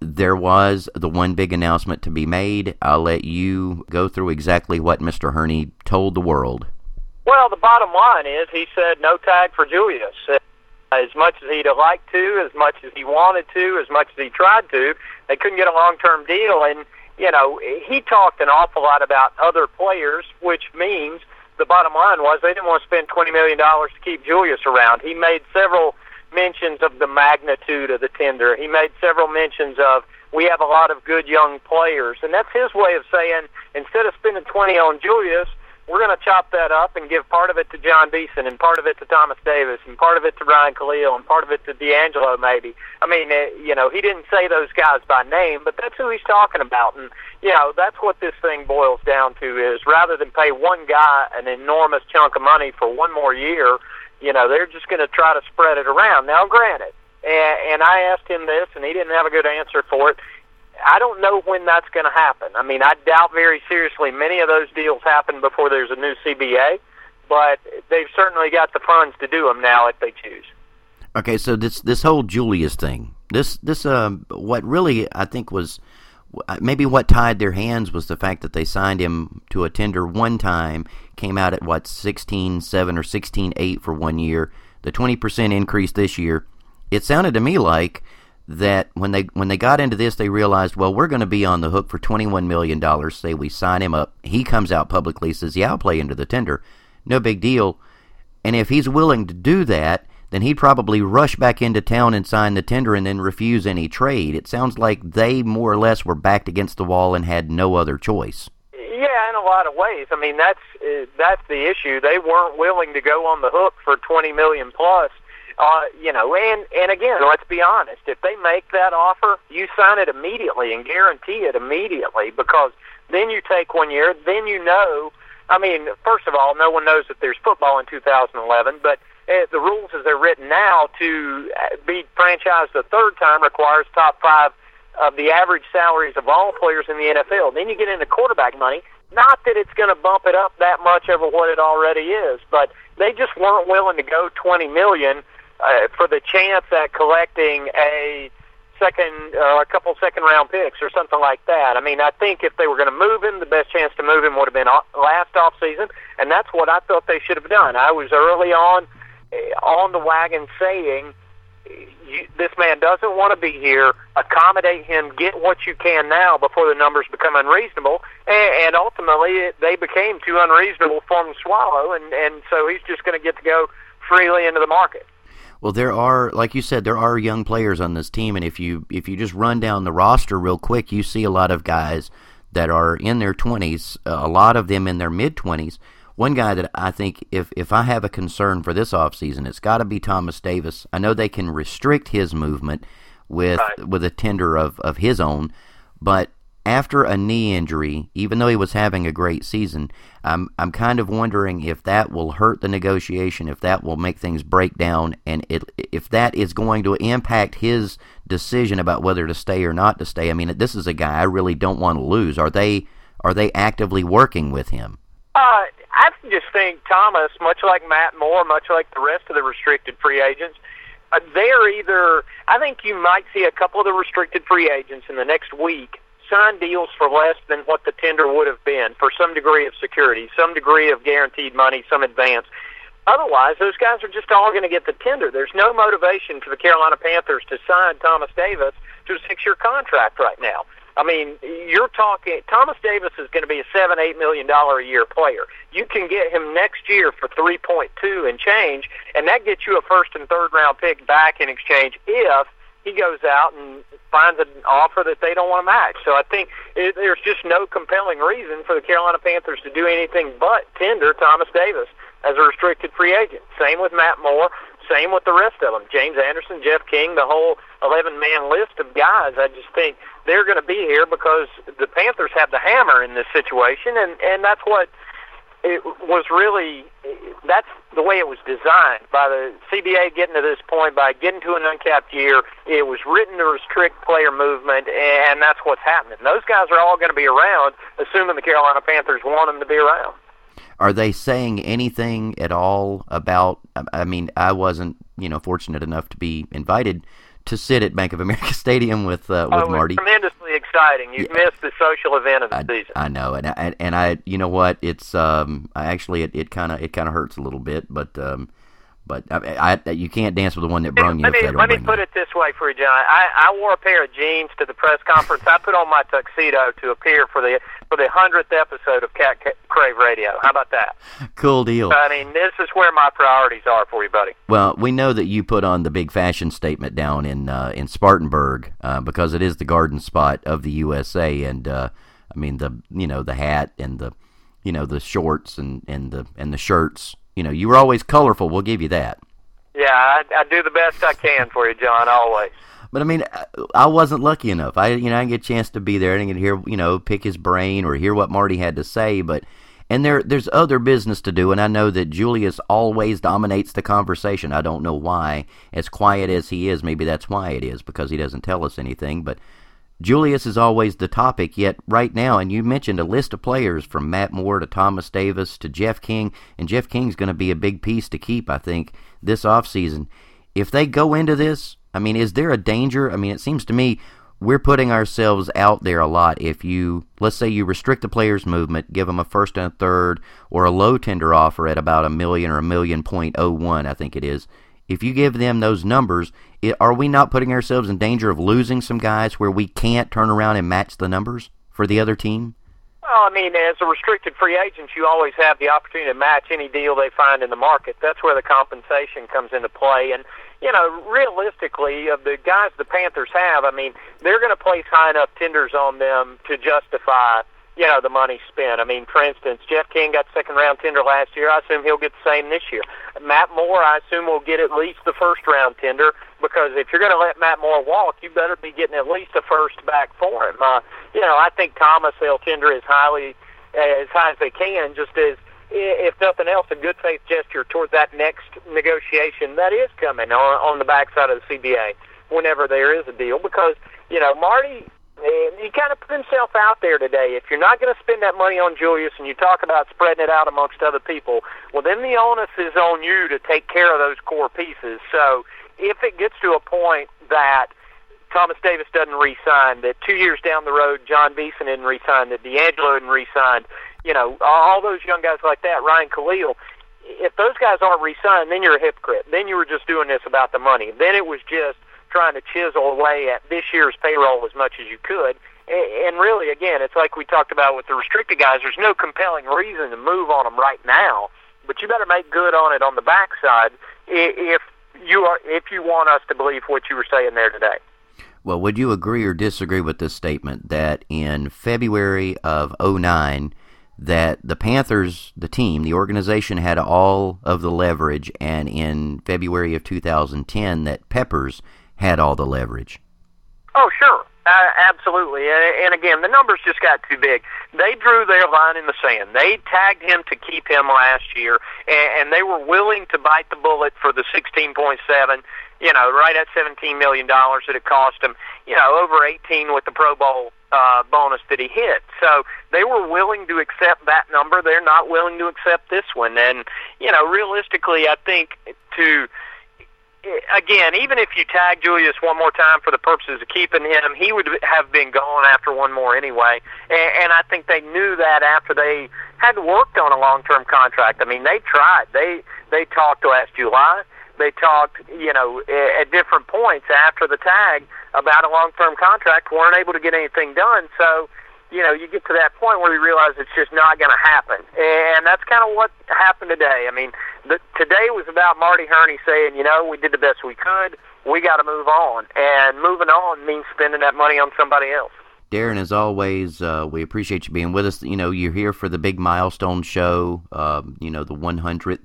There was the one big announcement to be made. I'll let you go through exactly what Mr. Hurney told the world. Well, the bottom line is he said no tag for Julius. Uh, as much as he'd have liked to, as much as he wanted to, as much as he tried to, they couldn't get a long-term deal. And, you know, he talked an awful lot about other players, which means the bottom line was they didn't want to spend $20 million to keep Julius around. He made several – mentions of the magnitude of the tender. He made several mentions of we have a lot of good young players, and that's his way of saying instead of spending 20 on Julius, we're going to chop that up and give part of it to Jon Beason and part of it to Thomas Davis and part of it to Ryan Kalil and part of it to DeAngelo maybe. I mean, uh, you know, he didn't say those guys by name, but that's who he's talking about. And, you know, that's what this thing boils down to is rather than pay one guy an enormous chunk of money for one more year, you know, they're just going to try to spread it around. Now, granted, and, and I asked him this, and he didn't have a good answer for it. I don't know when that's going to happen. I mean, I doubt very seriously many of those deals happen before there's a new CBA, but they've certainly got the funds to do them now if they choose. Okay, so this this whole Julius thing, this this uh, what really I think was maybe what tied their hands was the fact that they signed him to a tender one time, came out at what 16.7 or 16.8 for one year, the 20% increase this year. It sounded to me like that when they when they got into this, they realized, well, we're going to be on the hook for 21 million dollars. Say we sign him up, he comes out publicly says, "Yeah, I'll play into the tender, no big deal." And if he's willing to do that, then he'd probably rush back into town and sign the tender and then refuse any trade. It sounds like they more or less were backed against the wall and had no other choice. Yeah, in a lot of ways. I mean, that's uh, that's the issue. They weren't willing to go on the hook for 20 million plus. Uh, you know, and and again, let's be honest. If they make that offer, you sign it immediately and guarantee it immediately because then you take one year. Then you know. I mean, first of all, no one knows that there's football in 2011, but uh, the rules as they're written now to uh, be franchised a third time requires top five of the average salaries of all players in the NFL. Then you get into quarterback money. Not that it's going to bump it up that much over what it already is, but they just weren't willing to go 20 million uh, for the chance at collecting a second, uh, a couple second round picks or something like that. I mean, I think if they were going to move him, the best chance to move him would have been last off season, and that's what I thought they should have done. I was early on on the wagon saying you, this man doesn't want to be here. Accommodate him. Get what you can now before the numbers become unreasonable. And, and ultimately, it, they became too unreasonable for him to swallow. And and so he's just going to get to go freely into the market. Well, there are, like you said, there are young players on this team, and if you if you just run down the roster real quick, you see a lot of guys that are in their twenties, a lot of them in their mid twenties. One guy that I think, if if I have a concern for this offseason, it's got to be Thomas Davis. I know they can restrict his movement with right. with a tender of of his own, but after a knee injury, even though he was having a great season, I'm I'm kind of wondering if that will hurt the negotiation, if that will make things break down, and it, if that is going to impact his decision about whether to stay or not to stay. I mean, this is a guy I really don't want to lose. Are they are they actively working with him? Uh, I just think Thomas, much like Matt Moore, much like the rest of the restricted free agents, uh, they're either. I think you might see a couple of the restricted free agents in the next week sign deals for less than what the tender would have been for some degree of security, some degree of guaranteed money, some advance. Otherwise, those guys are just all going to get the tender. There's no motivation for the Carolina Panthers to sign Thomas Davis to a six-year contract right now. I mean, you're talking Thomas Davis is going to be a seven, eight million dollar a year player. You can get him next year for three point two and change, and that gets you a first and third round pick back in exchange if he goes out and finds an offer that they don't want to match. So I think it, there's just no compelling reason for the Carolina Panthers to do anything but tender Thomas Davis as a restricted free agent. Same with Matt Moore. Same with the rest of them. James Anderson, Jeff King, the whole 11 man list of guys. I just think they're going to be here because the Panthers have the hammer in this situation, and, and that's what it was really that's the way it was designed by the CBA getting to this point by getting to an uncapped year. It was written to restrict player movement, and that's what's happening. Those guys are all going to be around, assuming the Carolina Panthers want them to be around. Are they saying anything at all about? I mean, I wasn't, you know, fortunate enough to be invited to sit at Bank of America Stadium with uh, with oh, Marty. tremendously exciting. You've yeah. missed the social event of the I, season. I know, and I, and I, you know what? It's um, I actually it it kind of it kind of hurts a little bit, but um, but I, I, you can't dance with the one that brung you. Let me let me put it this way for you, John. I, I wore a pair of jeans to the press conference. I put on my tuxedo to appear for the for the hundredth episode of Cat Crave Radio. How about that? Cool deal. I mean, this is where my priorities are for you, buddy. Well, we know that you put on the big fashion statement down in uh, in Spartanburg uh, because it is the garden spot of the USA, and uh, I mean the you know the hat and the you know the shorts and and the and the shirts you know, you were always colorful. We'll give you that. Yeah, I, I do the best I can for you, John. Always. But I mean, I wasn't lucky enough. I, you know, I didn't get a chance to be there. I didn't get to hear, you know, pick his brain or hear what Marty had to say. But and there, there's other business to do. And I know that Julius always dominates the conversation. I don't know why. As quiet as he is, maybe that's why it is because he doesn't tell us anything. But Julius is always the topic, yet right now, and you mentioned a list of players from Matt Moore to Thomas Davis to Jeff King, and Jeff King's going to be a big piece to keep, I think, this offseason. If they go into this, I mean, is there a danger? I mean, it seems to me we're putting ourselves out there a lot. If you, let's say you restrict the players' movement, give them a first and a third, or a low tender offer at about a million or a million point oh one, I think it is if you give them those numbers, it, are we not putting ourselves in danger of losing some guys where we can't turn around and match the numbers for the other team? Well, I mean, as a restricted free agent, you always have the opportunity to match any deal they find in the market. That's where the compensation comes into play. And, you know, realistically, of the guys the Panthers have, I mean, they're going to place high enough tenders on them to justify you know, the money spent. I mean, for instance, Jeff King got second round tender last year. I assume he'll get the same this year. Matt Moore, I assume, will get at least the first round tender because if you're going to let Matt Moore walk, you better be getting at least a first back for him. Uh, you know, I think Thomas will tender as highly as high as they can, just as if nothing else, a good faith gesture toward that next negotiation that is coming on on the backside of the CBA whenever there is a deal. Because you know, Marty and he kind of put himself out there today. If you're not going to spend that money on Julius and you talk about spreading it out amongst other people, well, then the onus is on you to take care of those core pieces. So if it gets to a point that Thomas Davis doesn't re-sign, that two years down the road Jon Beason didn't re-sign, that DeAngelo didn't re-sign, you know, all those young guys like that, Ryan Kalil, if those guys aren't re-signed, then you're a hypocrite. Then you were just doing this about the money. Then it was just trying to chisel away at this year's payroll as much as you could. And really, again, it's like we talked about with the restricted guys. There's no compelling reason to move on them right now, but you better make good on it on the backside if you are if you want us to believe what you were saying there today. Well, would you agree or disagree with this statement that in February of 09 that the Panthers, the team, the organization had all of the leverage and in February of 2010 that Peppers had all the leverage? Oh, sure. Uh, absolutely. And, and again, the numbers just got too big. They drew their line in the sand. They tagged him to keep him last year, and, and they were willing to bite the bullet for the 16.7 you know, right at $17 million that it cost him, you know, over 18 with the Pro Bowl uh, bonus that he hit. So they were willing to accept that number. They're not willing to accept this one. And, you know, realistically, I think to again, even if you tag Julius one more time for the purposes of keeping him, he would have been gone after one more anyway. And, and I think they knew that after they had worked on a long-term contract. I mean, they tried. They they talked last July. They talked, you know, at different points after the tag about a long-term contract. weren't able to get anything done. So you know, you get to that point where you realize it's just not going to happen. And that's kind of what happened today. I mean, the, today was about Marty Hurney saying, you know, we did the best we could. We got to move on. And moving on means spending that money on somebody else. Darin, as always, uh, we appreciate you being with us. You know, you're here for the big milestone show, uh, you know, the 100th.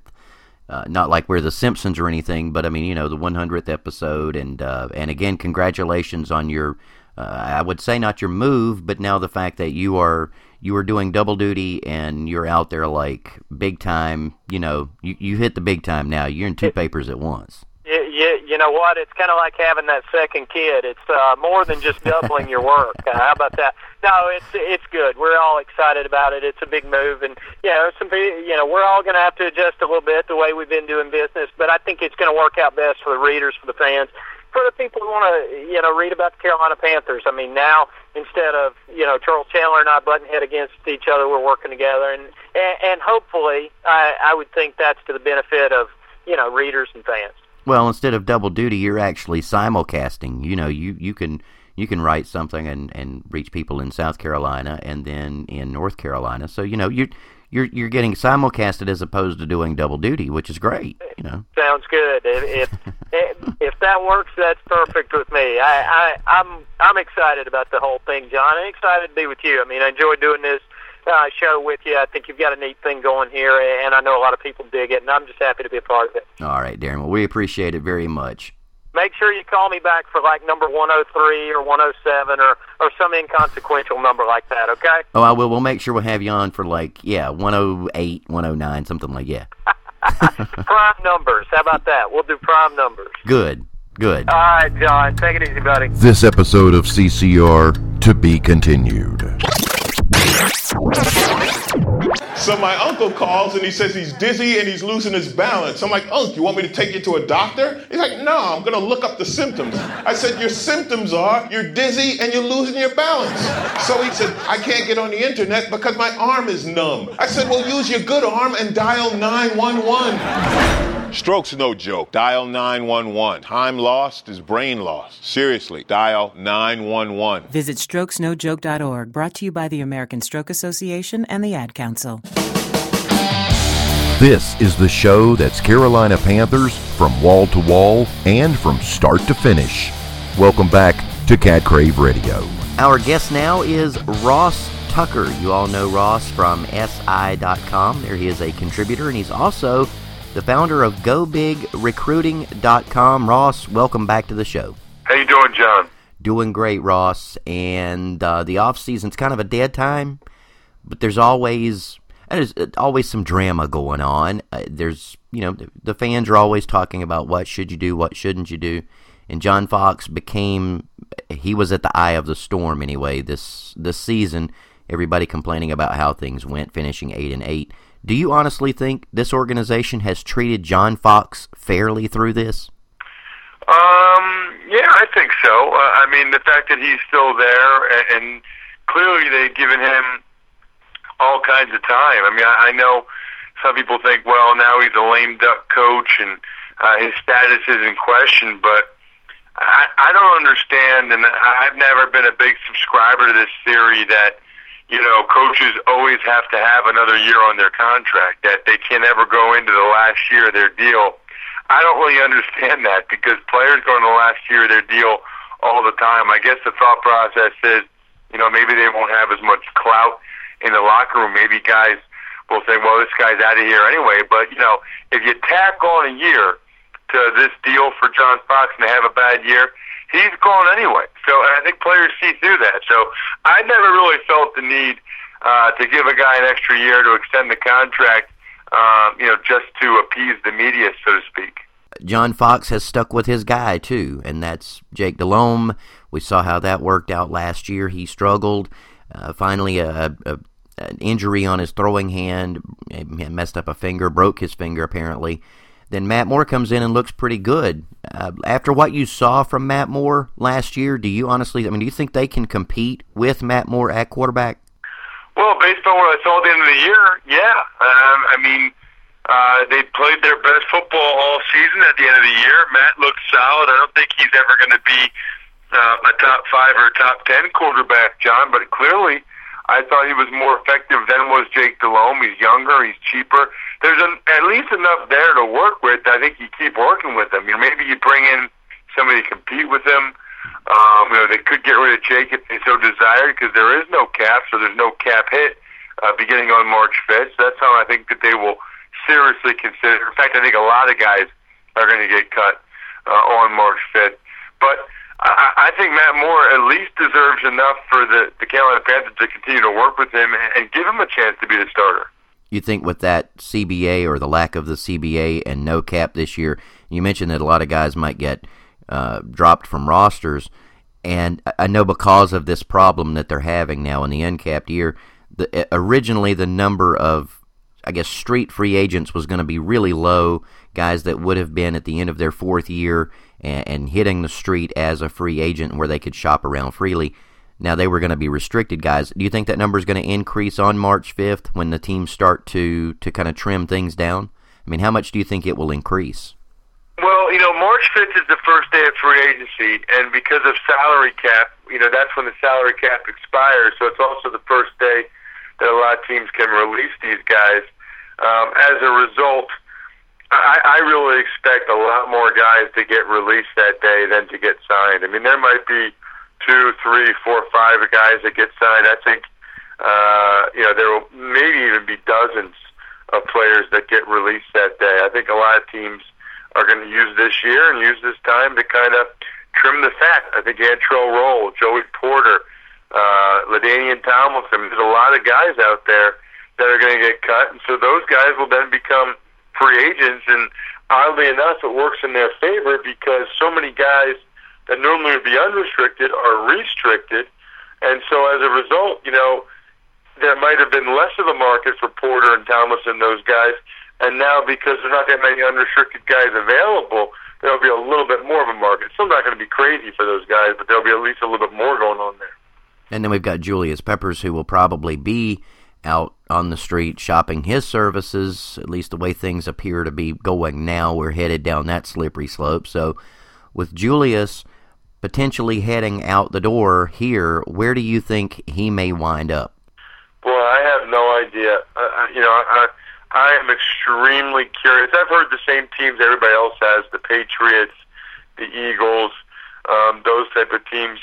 Uh, not like we're the Simpsons or anything, but I mean, you know, the 100th episode, and uh, and again, congratulations on your uh, I would say not your move, but now the fact that you are you are doing double duty and you're out there like big time. You know, you you hit the big time now. You're in two papers at once. You, you, you know what? It's kind of like having that second kid. It's uh, more than just doubling your work. Uh, how about that? No, it's it's good. We're all excited about it. It's a big move, and you know, some you know, we're all going to have to adjust a little bit the way we've been doing business. But I think it's going to work out best for the readers, for the fans for the people who want to, you know, read about the Carolina Panthers. I mean, now instead of you know Charles Chandler and I butting head against each other, we're working together, and and, and hopefully, I, I would think that's to the benefit of you know readers and fans. Well, instead of double duty, you're actually simulcasting. You know, you you can you can write something and and reach people in South Carolina and then in North Carolina. So you know you you're you're getting simulcasted as opposed to doing double duty, which is great. You know, sounds good. If if, if that works, that's perfect with me. I, I I'm I'm excited about the whole thing, John. I'm excited to be with you. I mean, I enjoy doing this uh, show with you. I think you've got a neat thing going here, and I know a lot of people dig it, and I'm just happy to be a part of it. All right, Darin. Well, we appreciate it very much make sure you call me back for like number 103 or 107 or or some inconsequential number like that okay oh i will we'll make sure we'll have you on for like yeah 108 109 something like yeah prime numbers. How about that? We'll do prime numbers. Good. Good. All right john take it easy buddy. This episode of ccr to be continued so my uncle calls and he says he's dizzy and he's losing his balance. I'm like, Uncle, you want me to take you to a doctor? He's like, No, I'm gonna look up the symptoms. I said, Your symptoms are you're dizzy and you're losing your balance. So he said, I can't get on the internet because my arm is numb. I said, Well, use your good arm and dial 911. Stroke's no joke. Dial 911. Time lost is brain lost. Seriously, dial 911. Visit strokesnojoke.org, brought to you by the American Stroke Association and the Ad Council. This is the show that's Carolina Panthers from wall to wall and from start to finish. Welcome back to Cat Crave Radio. Our guest now is Ross Tucker. You all know Ross from SI.com. There he is a contributor, and he's also the founder of GoBigRecruiting.com. Ross, welcome back to the show. How you doing, John? Doing great, Ross. And uh, the off season's kind of a dead time, but there's always there's uh, always some drama going on. Uh, there's you know the fans are always talking about what should you do, what shouldn't you do. And John Fox became he was at the eye of the storm anyway this this season. Everybody complaining about how things went, finishing eight and eight. Do you honestly think this organization has treated John Fox fairly through this? Um, yeah, I think so. Uh, I mean, the fact that he's still there, and, and clearly they've given him all kinds of time. I mean, I, I know some people think, well, now he's a lame duck coach and uh, his status is in question, but I, I don't understand, and I've never been a big subscriber to this theory that you know coaches always have to have another year on their contract, that they can never go into the last year of their deal. I don't really understand that because players go in the last year of their deal all the time. I guess the thought process is, you know, maybe they won't have as much clout in the locker room. Maybe guys will say, well, this guy's out of here anyway. But, you know, if you tack on a year to this deal for John Fox and they have a bad year, he's gone anyway. So and I think players see through that. So I never really felt the need uh, to give a guy an extra year to extend the contract, uh, you know, just to appease the media, so to speak. John Fox has stuck with his guy too, and that's Jake Delhomme. We saw how that worked out last year. He struggled. Uh, finally, a, a, an injury on his throwing hand, messed up a finger, broke his finger apparently. Then Matt Moore comes in and looks pretty good. Uh, after what you saw from Matt Moore last year, do you honestly, I mean, do you think they can compete with Matt Moore at quarterback? Well, based on what I saw at the end of the year, yeah. Um, I mean, uh, they played their best football all season at the end of the year. Matt looked solid. I don't think he's ever going to be uh, a top five or top ten quarterback, John, but clearly I thought he was more effective than was Jake Delhomme. He's younger, he's cheaper. There's an, at least enough there to work with. I think you keep working with him. You know, maybe you bring in somebody to compete with him. Um, you know, they could get rid of Jake if they so desired because there is no cap, so there's no cap hit uh, beginning on March 5th. So that's how I think that they will seriously consider. In fact, I think a lot of guys are going to get cut uh, on March 5th. But I, I think Matt Moore at least deserves enough for the, the Carolina Panthers to continue to work with him and, give him a chance to be the starter. You think with that CBA or the lack of the CBA and no cap this year, you mentioned that a lot of guys might get uh, dropped from rosters. And I know because of this problem that they're having now in the uncapped year, the, originally the number of I guess street free agents was going to be really low, guys that would have been at the end of their fourth year and, and hitting the street as a free agent where they could shop around freely. Now they were going to be restricted guys. Do you think that number is going to increase on March 5th when the teams start to to kind of trim things down? I mean, how much do you think it will increase? Well, you know, March 5th is the first day of free agency, and because of salary cap, you know, that's when the salary cap expires. So it's also the first day that a lot of teams can release these guys. Um, as a result, I, I really expect a lot more guys to get released that day than to get signed. I mean, there might be two, three, four, five guys that get signed. I think, uh, you know, there will maybe even be dozens of players that get released that day. I think a lot of teams are going to use this year and use this time to kind of trim the fat. I think Antrel Rolle, Joey Porter, uh, LaDainian Tomlinson. There's a lot of guys out there that are going to get cut, and so those guys will then become free agents. And oddly enough, it works in their favor because so many guys that normally would be unrestricted are restricted, and so as a result, you know, there might have been less of a market for Porter and Tomlinson, those guys, and now because there's not that many unrestricted guys available, there'll be a little bit more of a market. Still not going to be crazy for those guys, but there'll be at least a little bit more going on there. And then we've got Julius Peppers, who will probably be out on the street shopping his services, at least the way things appear to be going now. We're headed down that slippery slope. So, with Julius potentially heading out the door here, where do you think he may wind up? Boy, I have no idea. Uh, you know, I, I am extremely curious. I've heard the same teams everybody else has: the Patriots, the Eagles, um, those type of teams.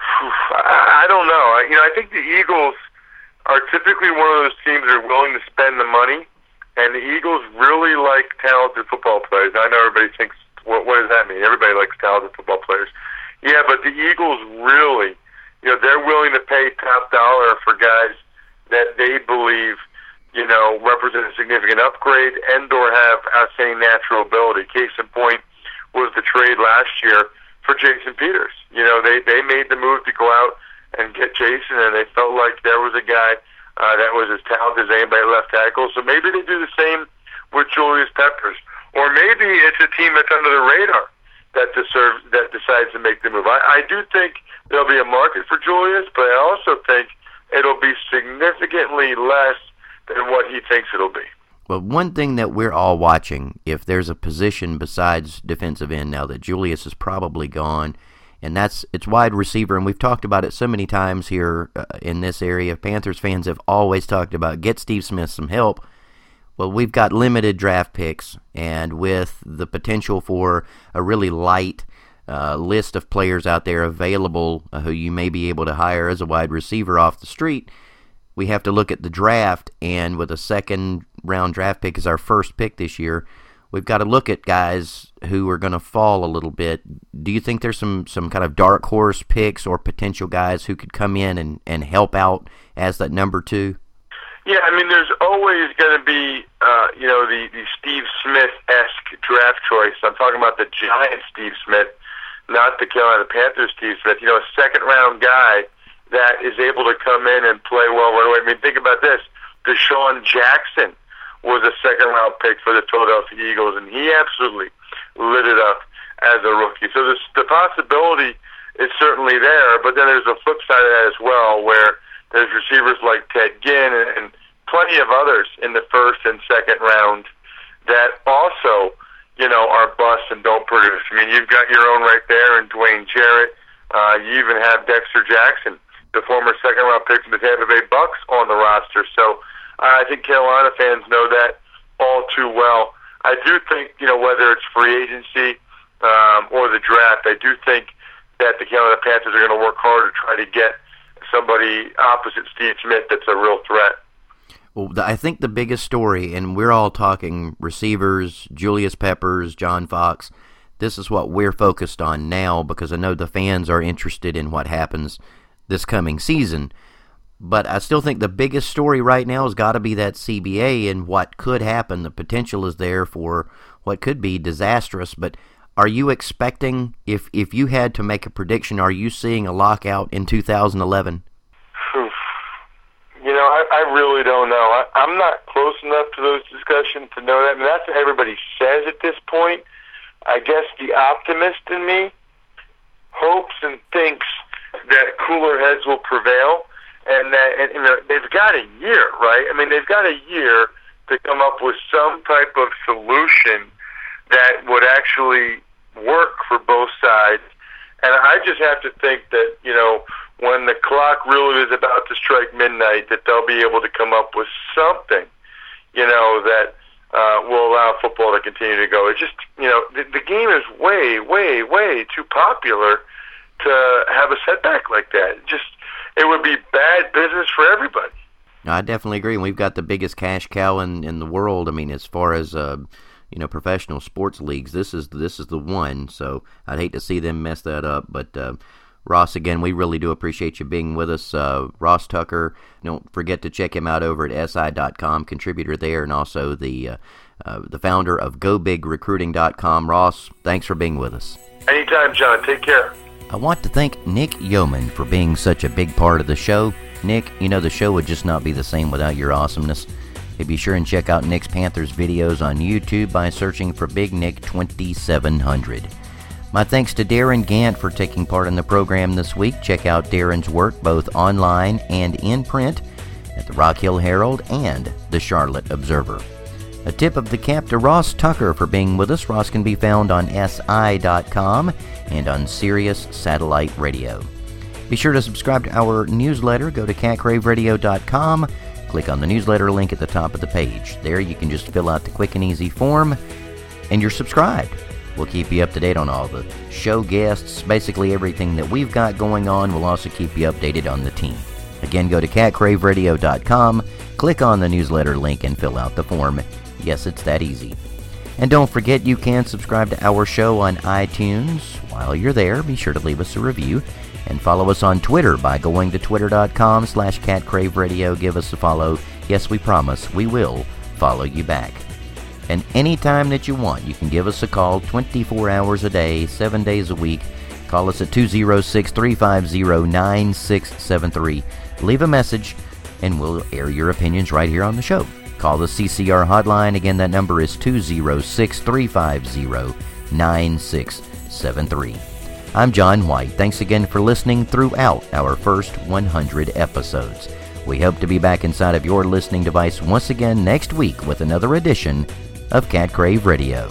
I, I don't know. I, you know, I think the Eagles are typically one of those teams that are willing to spend the money, and the Eagles really like talented football players. I know everybody thinks, what, what does that mean? Everybody likes talented football players. Yeah, but the Eagles really, you know, they're willing to pay top dollar for guys that they believe, you know, represent a significant upgrade and or have outstanding natural ability. Case in point was the trade last year for Jason Peters. You know, they they made the move to go out and get Jason, and they felt like there was a guy uh, that was as talented as anybody left tackle. So maybe they do the same with Julius Peppers, or maybe it's a team that's under the radar that deserves that decides to make the move. I, I do think there'll be a market for Julius, but I also think it'll be significantly less than what he thinks it'll be. Well, one thing that we're all watching, if there's a position besides defensive end now that Julius is probably gone, and that's it's wide receiver, and we've talked about it so many times here uh, in this area. Panthers fans have always talked about get Steve Smith some help. Well, we've got limited draft picks, and with the potential for a really light uh, list of players out there available uh, who you may be able to hire as a wide receiver off the street we have to look at the draft, and with a second round draft pick as our first pick this year, we've got to look at guys who are going to fall a little bit. Do you think there's some, some kind of dark horse picks or potential guys who could come in and, and help out as that number two? Yeah, I mean, there's always going to be, uh, you know, the, the Steve Smith esque draft choice. I'm talking about the Giant Steve Smith, not the Carolina Panthers Steve Smith. You know, a second round guy that is able to come in and play well right away. I mean, think about this: DeSean Jackson was a second round pick for the Philadelphia Eagles, and he absolutely lit it up as a rookie. So this, the possibility is certainly there, but then there's a flip side of that as well, where there's receivers like Ted Ginn and, and plenty of others in the first and second round that also, you know, are busts and don't produce. I mean, you've got your own right there, and Dwayne Jarrett. Uh, you even have Dexter Jackson the former second round pick from the Tampa Bay Bucks on the roster. So I think Carolina fans know that all too well. I do think, you know, whether it's free agency um, or the draft, I do think that the Carolina Panthers are going to work hard to try to get somebody opposite Steve Smith that's a real threat. Well, I think the biggest story, and we're all talking receivers, Julius Peppers, John Fox. This is what we're focused on now because I know the fans are interested in what happens this coming season. But I still think the biggest story right now has got to be that CBA and what could happen. The potential is there for what could be disastrous. But are you expecting, if if you had to make a prediction, are you seeing a lockout in 2011? Hmm. You know, I, I really don't know. I, I'm not close enough to those discussions to know that. I mean, that's what everybody says at this point. I guess the optimist in me hopes and thinks that cooler heads will prevail, and that and, you know, they've got a year, right? I mean, they've got a year to come up with some type of solution that would actually work for both sides. And I just have to think that you know when the clock really is about to strike midnight, that they'll be able to come up with something, you know, that uh, will allow football to continue to go. It's just you know the, the game is way, way, way too popular to have a setback like that. Just it would be bad business for everybody. I definitely agree. We've got the biggest cash cow in, in the world. I mean, as far as uh, you know, professional sports leagues, this is this is the one. So I'd hate to see them mess that up. But uh, Ross, again, we really do appreciate you being with us. Uh, Ross Tucker, don't forget to check him out over at si.com, contributor there, and also the uh, uh, the founder of GoBigRecruiting.com. Ross, thanks for being with us. Anytime, John. Take care. I want to thank Nick Yeoman for being such a big part of the show. Nick, you know the show would just not be the same without your awesomeness. Hey, be sure and check out Nick's Panthers videos on YouTube by searching for Big Nick 2700. My thanks to Darin Gantt for taking part in the program this week. Check out Darin's work both online and in print at the Rock Hill Herald and the Charlotte Observer. A tip of the cap to Ross Tucker for being with us. Ross can be found on SI.com and on Sirius Satellite Radio. Be sure to subscribe to our newsletter. Go to catcraveradio.com. Click on the newsletter link at the top of the page. There you can just fill out the quick and easy form, and you're subscribed. We'll keep you up to date on all the show guests, basically everything that we've got going on. We'll also keep you updated on the team. Again, go to catcraveradio.com, click on the newsletter link, and fill out the form. Yes, it's that easy. And don't forget you can subscribe to our show on iTunes. While you're there, be sure to leave us a review and follow us on Twitter by going to twitter.com slash catcraveradio. Give us a follow. Yes, we promise we will follow you back. And anytime that you want, you can give us a call 24 hours a day, 7 days a week. Call us at 206 350 9673. Leave a message, and we'll air your opinions right here on the show. Call the CCR hotline. Again, that number is 206 350 9673. I'm John White. Thanks again for listening throughout our first 100 episodes. We hope to be back inside of your listening device once again next week with another edition of Cat Crave Radio.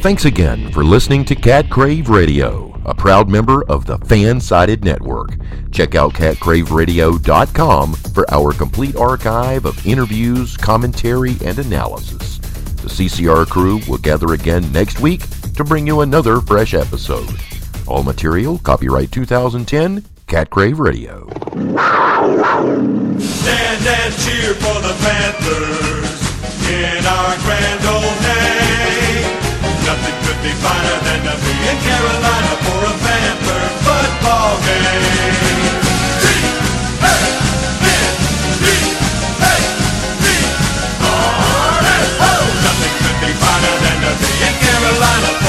Thanks again for listening to Cat Crave Radio, a proud member of the Fan-Sided Network. Check out catcraveradio.com for our complete archive of interviews, commentary, and analysis. The CCR crew will gather again next week to bring you another fresh episode. All material copyright 2010 Cat Crave Radio. Stand and cheer for the Panthers in our grand old could be finer than to be in Carolina for a Vanford football game. Oh, Nothing could be finer than to be in Carolina.